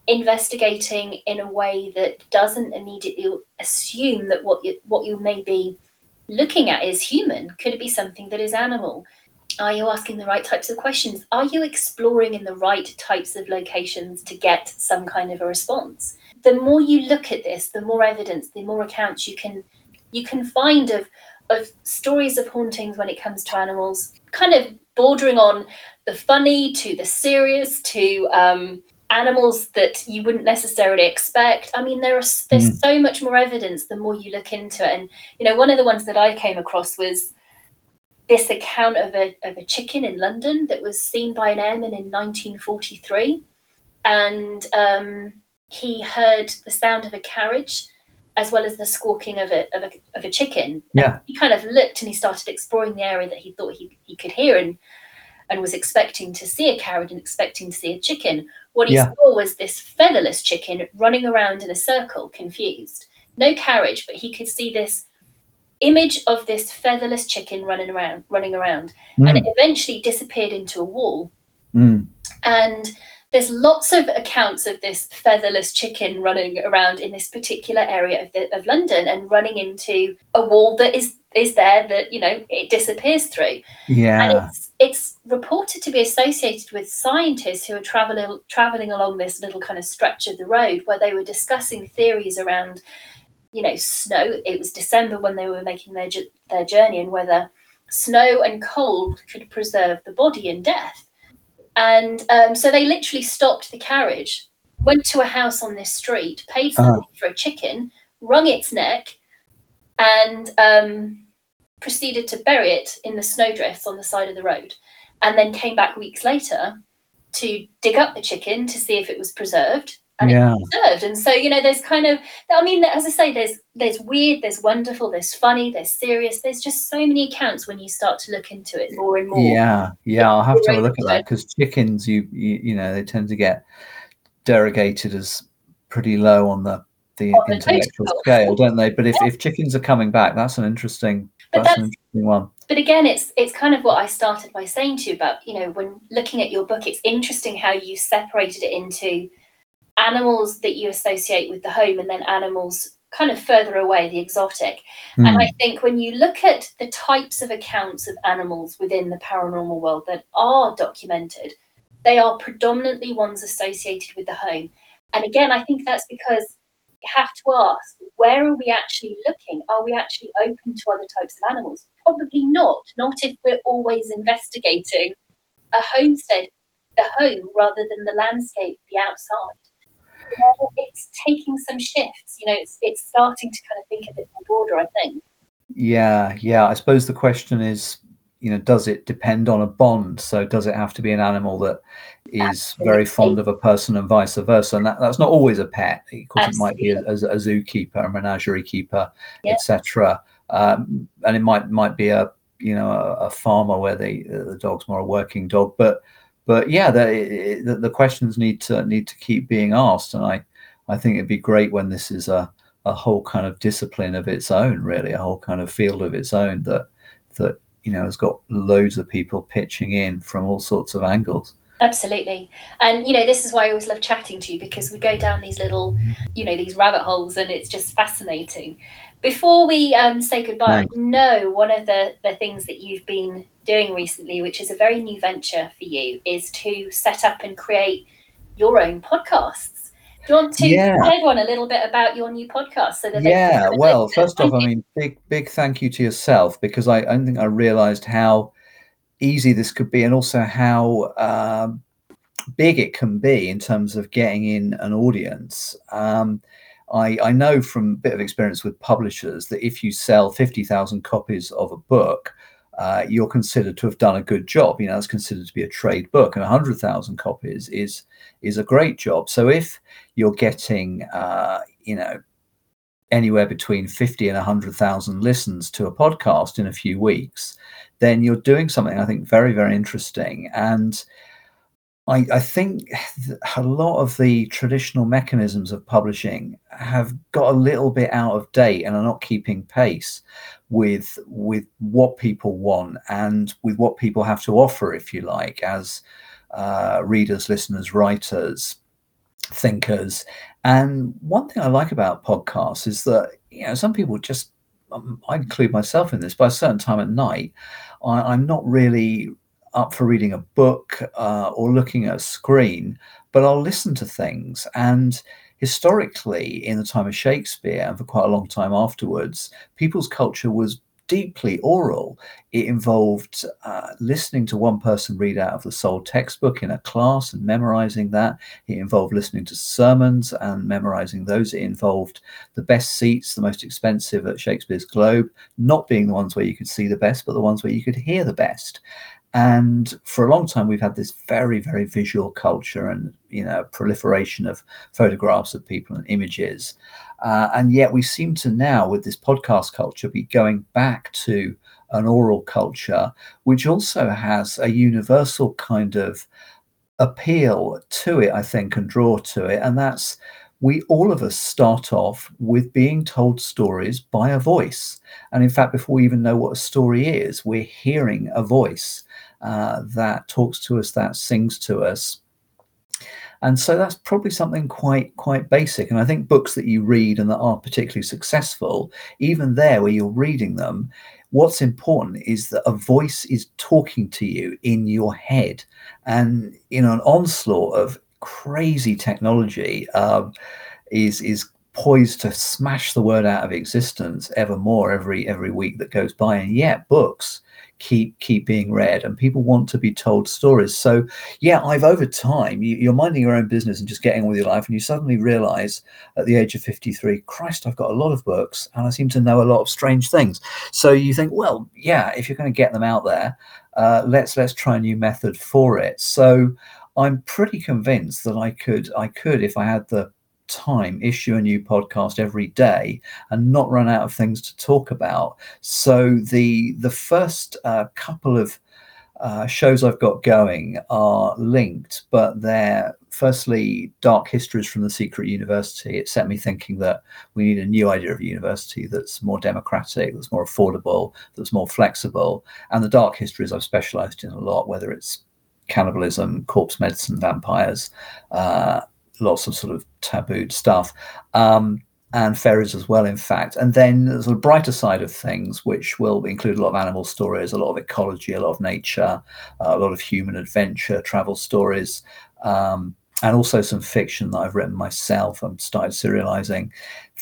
investigating in a way that doesn't immediately assume that what you what you may be looking at is human? Could it be something that is animal? Are you asking the right types of questions? Are you exploring in the right types of locations to get some kind of a response? The more you look at this, the more evidence, the more accounts you can you can find of of stories of hauntings when it comes to animals, kind of bordering on the funny to the serious to um, animals that you wouldn't necessarily expect. I mean, there are there's mm. so much more evidence the more you look into it. And you know, one of the ones that I came across was this account of a of a chicken in London that was seen by an airman in 1943, and um, he heard the sound of a carriage as well as the squawking of a, of a, of a chicken. Yeah. He kind of looked and he started exploring the area that he thought he, he could hear and and was expecting to see a carriage and expecting to see a chicken. What he yeah. saw was this featherless chicken running around in a circle, confused. No carriage, but he could see this image of this featherless chicken running around, running around, mm. and it eventually disappeared into a wall. Mm. And there's lots of accounts of this featherless chicken running around in this particular area of, the, of London and running into a wall that is is there that you know it disappears through. Yeah, and it's it's reported to be associated with scientists who are traveling traveling along this little kind of stretch of the road where they were discussing theories around you know snow. It was December when they were making their their journey and whether snow and cold could preserve the body in death and um, so they literally stopped the carriage, went to a house on this street, paid uh-huh. for a chicken, wrung its neck, and um, proceeded to bury it in the snowdrifts on the side of the road. And then came back weeks later to dig up the chicken to see if it was preserved and yeah. it's. And so, you know, there's kind of, I mean, as I say, there's there's weird, there's wonderful, there's funny, there's serious. There's just so many accounts when you start to look into it more and more. Yeah, yeah, I'll have to have a look at that because chickens, you, you you know, they tend to get derogated as pretty low on the the intellectual scale, don't they? But if, yeah. if chickens are coming back, that's an interesting but that's, that's an interesting one. but again it's it's kind of what i started by saying to you about you know when looking at your book it's interesting how you separated it into animals that you associate with the home and then animals kind of further away the exotic. Mm. and i think when you look at the types of accounts of animals within the paranormal world that are documented they are predominantly ones associated with the home. And again i think that's because you have to ask where are we actually looking? Are we actually open to other types of animals? Probably not, not if we're always investigating a homestead, the home, rather than the landscape, the outside. It's taking some shifts. You know, it's it's starting to kind of think a bit more broader. I think. Yeah, yeah. I suppose the question is, you know, does it depend on a bond? So does it have to be an animal that is Absolutely. very fond of a person and vice versa? And that, that's not always a pet. Of course, Absolutely. it might be a, a, a zookeeper, a menagerie keeper, yep. etc um, and it might might be a you know a, a farmer where the the dog's more a working dog, but but yeah, the, the, the questions need to need to keep being asked, and I I think it'd be great when this is a a whole kind of discipline of its own, really, a whole kind of field of its own that that you know has got loads of people pitching in from all sorts of angles. Absolutely. And, you know, this is why I always love chatting to you because we go down these little, you know, these rabbit holes and it's just fascinating. Before we um, say goodbye, I know one of the, the things that you've been doing recently, which is a very new venture for you, is to set up and create your own podcasts. Do you want to yeah. tell everyone a little bit about your new podcast? So that yeah, well, first off, I mean, big big thank you to yourself because I, I don't think I realised how easy this could be, and also how um, big it can be in terms of getting in an audience. Um, I, I know from a bit of experience with publishers that if you sell 50,000 copies of a book, uh, you're considered to have done a good job. You know, it's considered to be a trade book, and 100,000 copies is is a great job. So if you're getting, uh, you know, anywhere between 50 and 100,000 listens to a podcast in a few weeks, then you're doing something I think very, very interesting. And I, I, think a lot of the traditional mechanisms of publishing have got a little bit out of date and are not keeping pace with with what people want and with what people have to offer, if you like, as uh, readers, listeners, writers, thinkers. And one thing I like about podcasts is that you know some people just um, I include myself in this by a certain time at night. I, I'm not really up for reading a book uh, or looking at a screen, but I'll listen to things. And historically, in the time of Shakespeare and for quite a long time afterwards, people's culture was deeply oral. It involved uh, listening to one person read out of the sole textbook in a class and memorizing that. It involved listening to sermons and memorizing those. It involved the best seats, the most expensive at Shakespeare's Globe, not being the ones where you could see the best, but the ones where you could hear the best. And for a long time, we've had this very, very visual culture and you know proliferation of photographs of people and images. Uh, and yet, we seem to now, with this podcast culture, be going back to an oral culture, which also has a universal kind of appeal to it, I think, and draw to it. And that's we all of us start off with being told stories by a voice. And in fact, before we even know what a story is, we're hearing a voice uh, that talks to us, that sings to us. And so that's probably something quite quite basic. And I think books that you read and that are particularly successful, even there where you're reading them, what's important is that a voice is talking to you in your head. And in an onslaught of crazy technology um, is is poised to smash the word out of existence ever more every every week that goes by. And yet books keep keep being read and people want to be told stories. So yeah i've over time you, are minding your own business and just getting on with your life and you suddenly realize at the age of 53 christ i've got a lot of books and i seem to know a lot of strange things. So you think well yeah if you're going to get them out there uh, let's let's try a new method for it. So i'm pretty convinced that i could i could if i had the time issue a new podcast every day and not run out of things to talk about so the the first uh, couple of uh, shows I've got going are linked, but they're firstly dark histories from the secret university. It set me thinking that we need a new idea of a university that's more democratic, that's more affordable, that's more flexible. And the dark histories I've specialized in a lot, whether it's cannibalism, corpse medicine, vampires, uh, lots of sort of tabooed stuff. Um, and fairies as well, in fact. And then there's a brighter side of things, which will include a lot of animal stories, a lot of ecology, a lot of nature, uh, a lot of human adventure, travel stories, um, and also some fiction that I've written myself. I'm started serializing.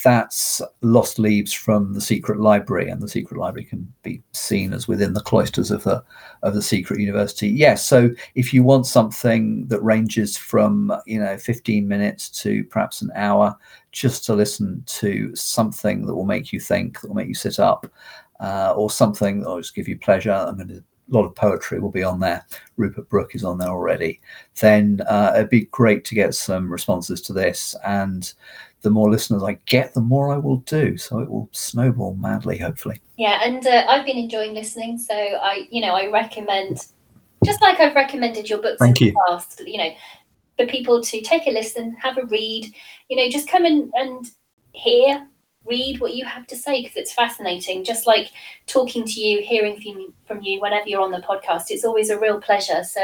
That's Lost Leaves from the Secret Library, and the Secret Library can be seen as within the cloisters of the of the Secret University. Yes, so if you want something that ranges from you know 15 minutes to perhaps an hour, just to listen to something that will make you think, that will make you sit up, uh, or something that will just give you pleasure. I'm going to lot of poetry will be on there. Rupert Brooke is on there already. Then uh, it'd be great to get some responses to this. And the more listeners I get, the more I will do. So it will snowball madly, hopefully. Yeah, and uh, I've been enjoying listening. So I, you know, I recommend, just like I've recommended your books Thank in you. the past, you know, for people to take a listen, have a read, you know, just come in and hear, read what you have to say because it's fascinating. Just like talking to you, hearing from, from you whenever you're on the podcast, it's always a real pleasure. So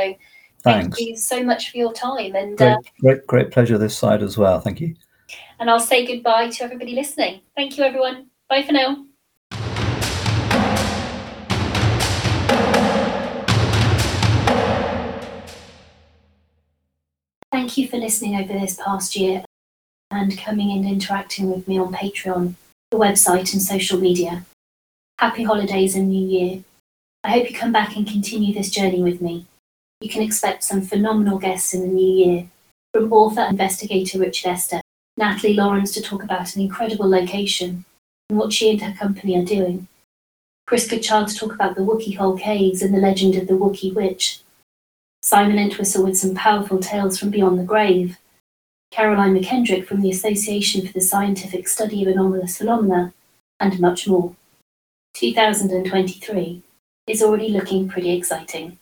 thank Thanks. you so much for your time. And Great, uh, great, great pleasure this side as well. Thank you. and I'll say goodbye to everybody listening. Thank you, everyone. Bye for now. Thank you for listening over this past year and coming and interacting with me on Patreon, the website, and social media. Happy holidays and New Year. I hope you come back and continue this journey with me. You can expect some phenomenal guests in the new year, from author and investigator Richard Estep, Natalie Lawrence to talk about an incredible location and what she and her company are doing. Chris Goodchild to talk about the Wookey Hole Caves and the legend of the Wookey Witch. Simon Entwistle with some powerful tales from beyond the grave. Caroline McKendrick from the Association for the Scientific Study of Anomalous Phenomena, and much more. 2023 is already looking pretty exciting.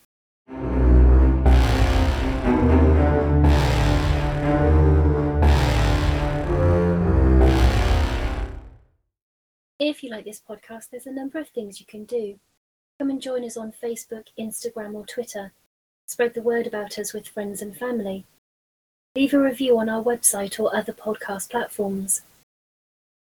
If you like this podcast, there's a number of things you can do. Come and join us on Facebook, Instagram, or Twitter. Spread the word about us with friends and family. Leave a review on our website or other podcast platforms.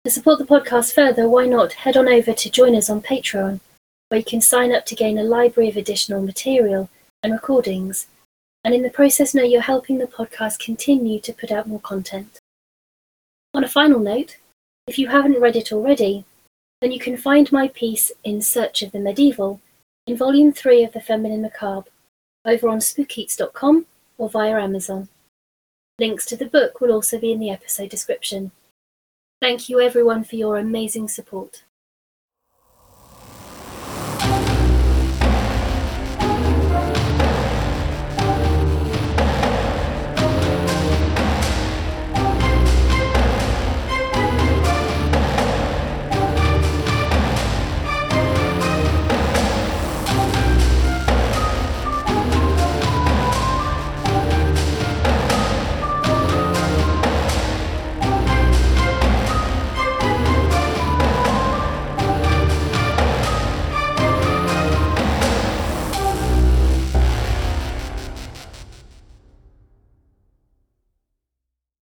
To support the podcast further, why not head on over to join us on Patreon, where you can sign up to gain a library of additional material and recordings, and in the process know you're helping the podcast continue to put out more content. On a final note, if you haven't read it already, then you can find my piece In Search of the Medieval in Volume 3 of The Feminine Macabre over on spookeats.com or via Amazon. Links to the book will also be in the episode description. Thank you everyone for your amazing support.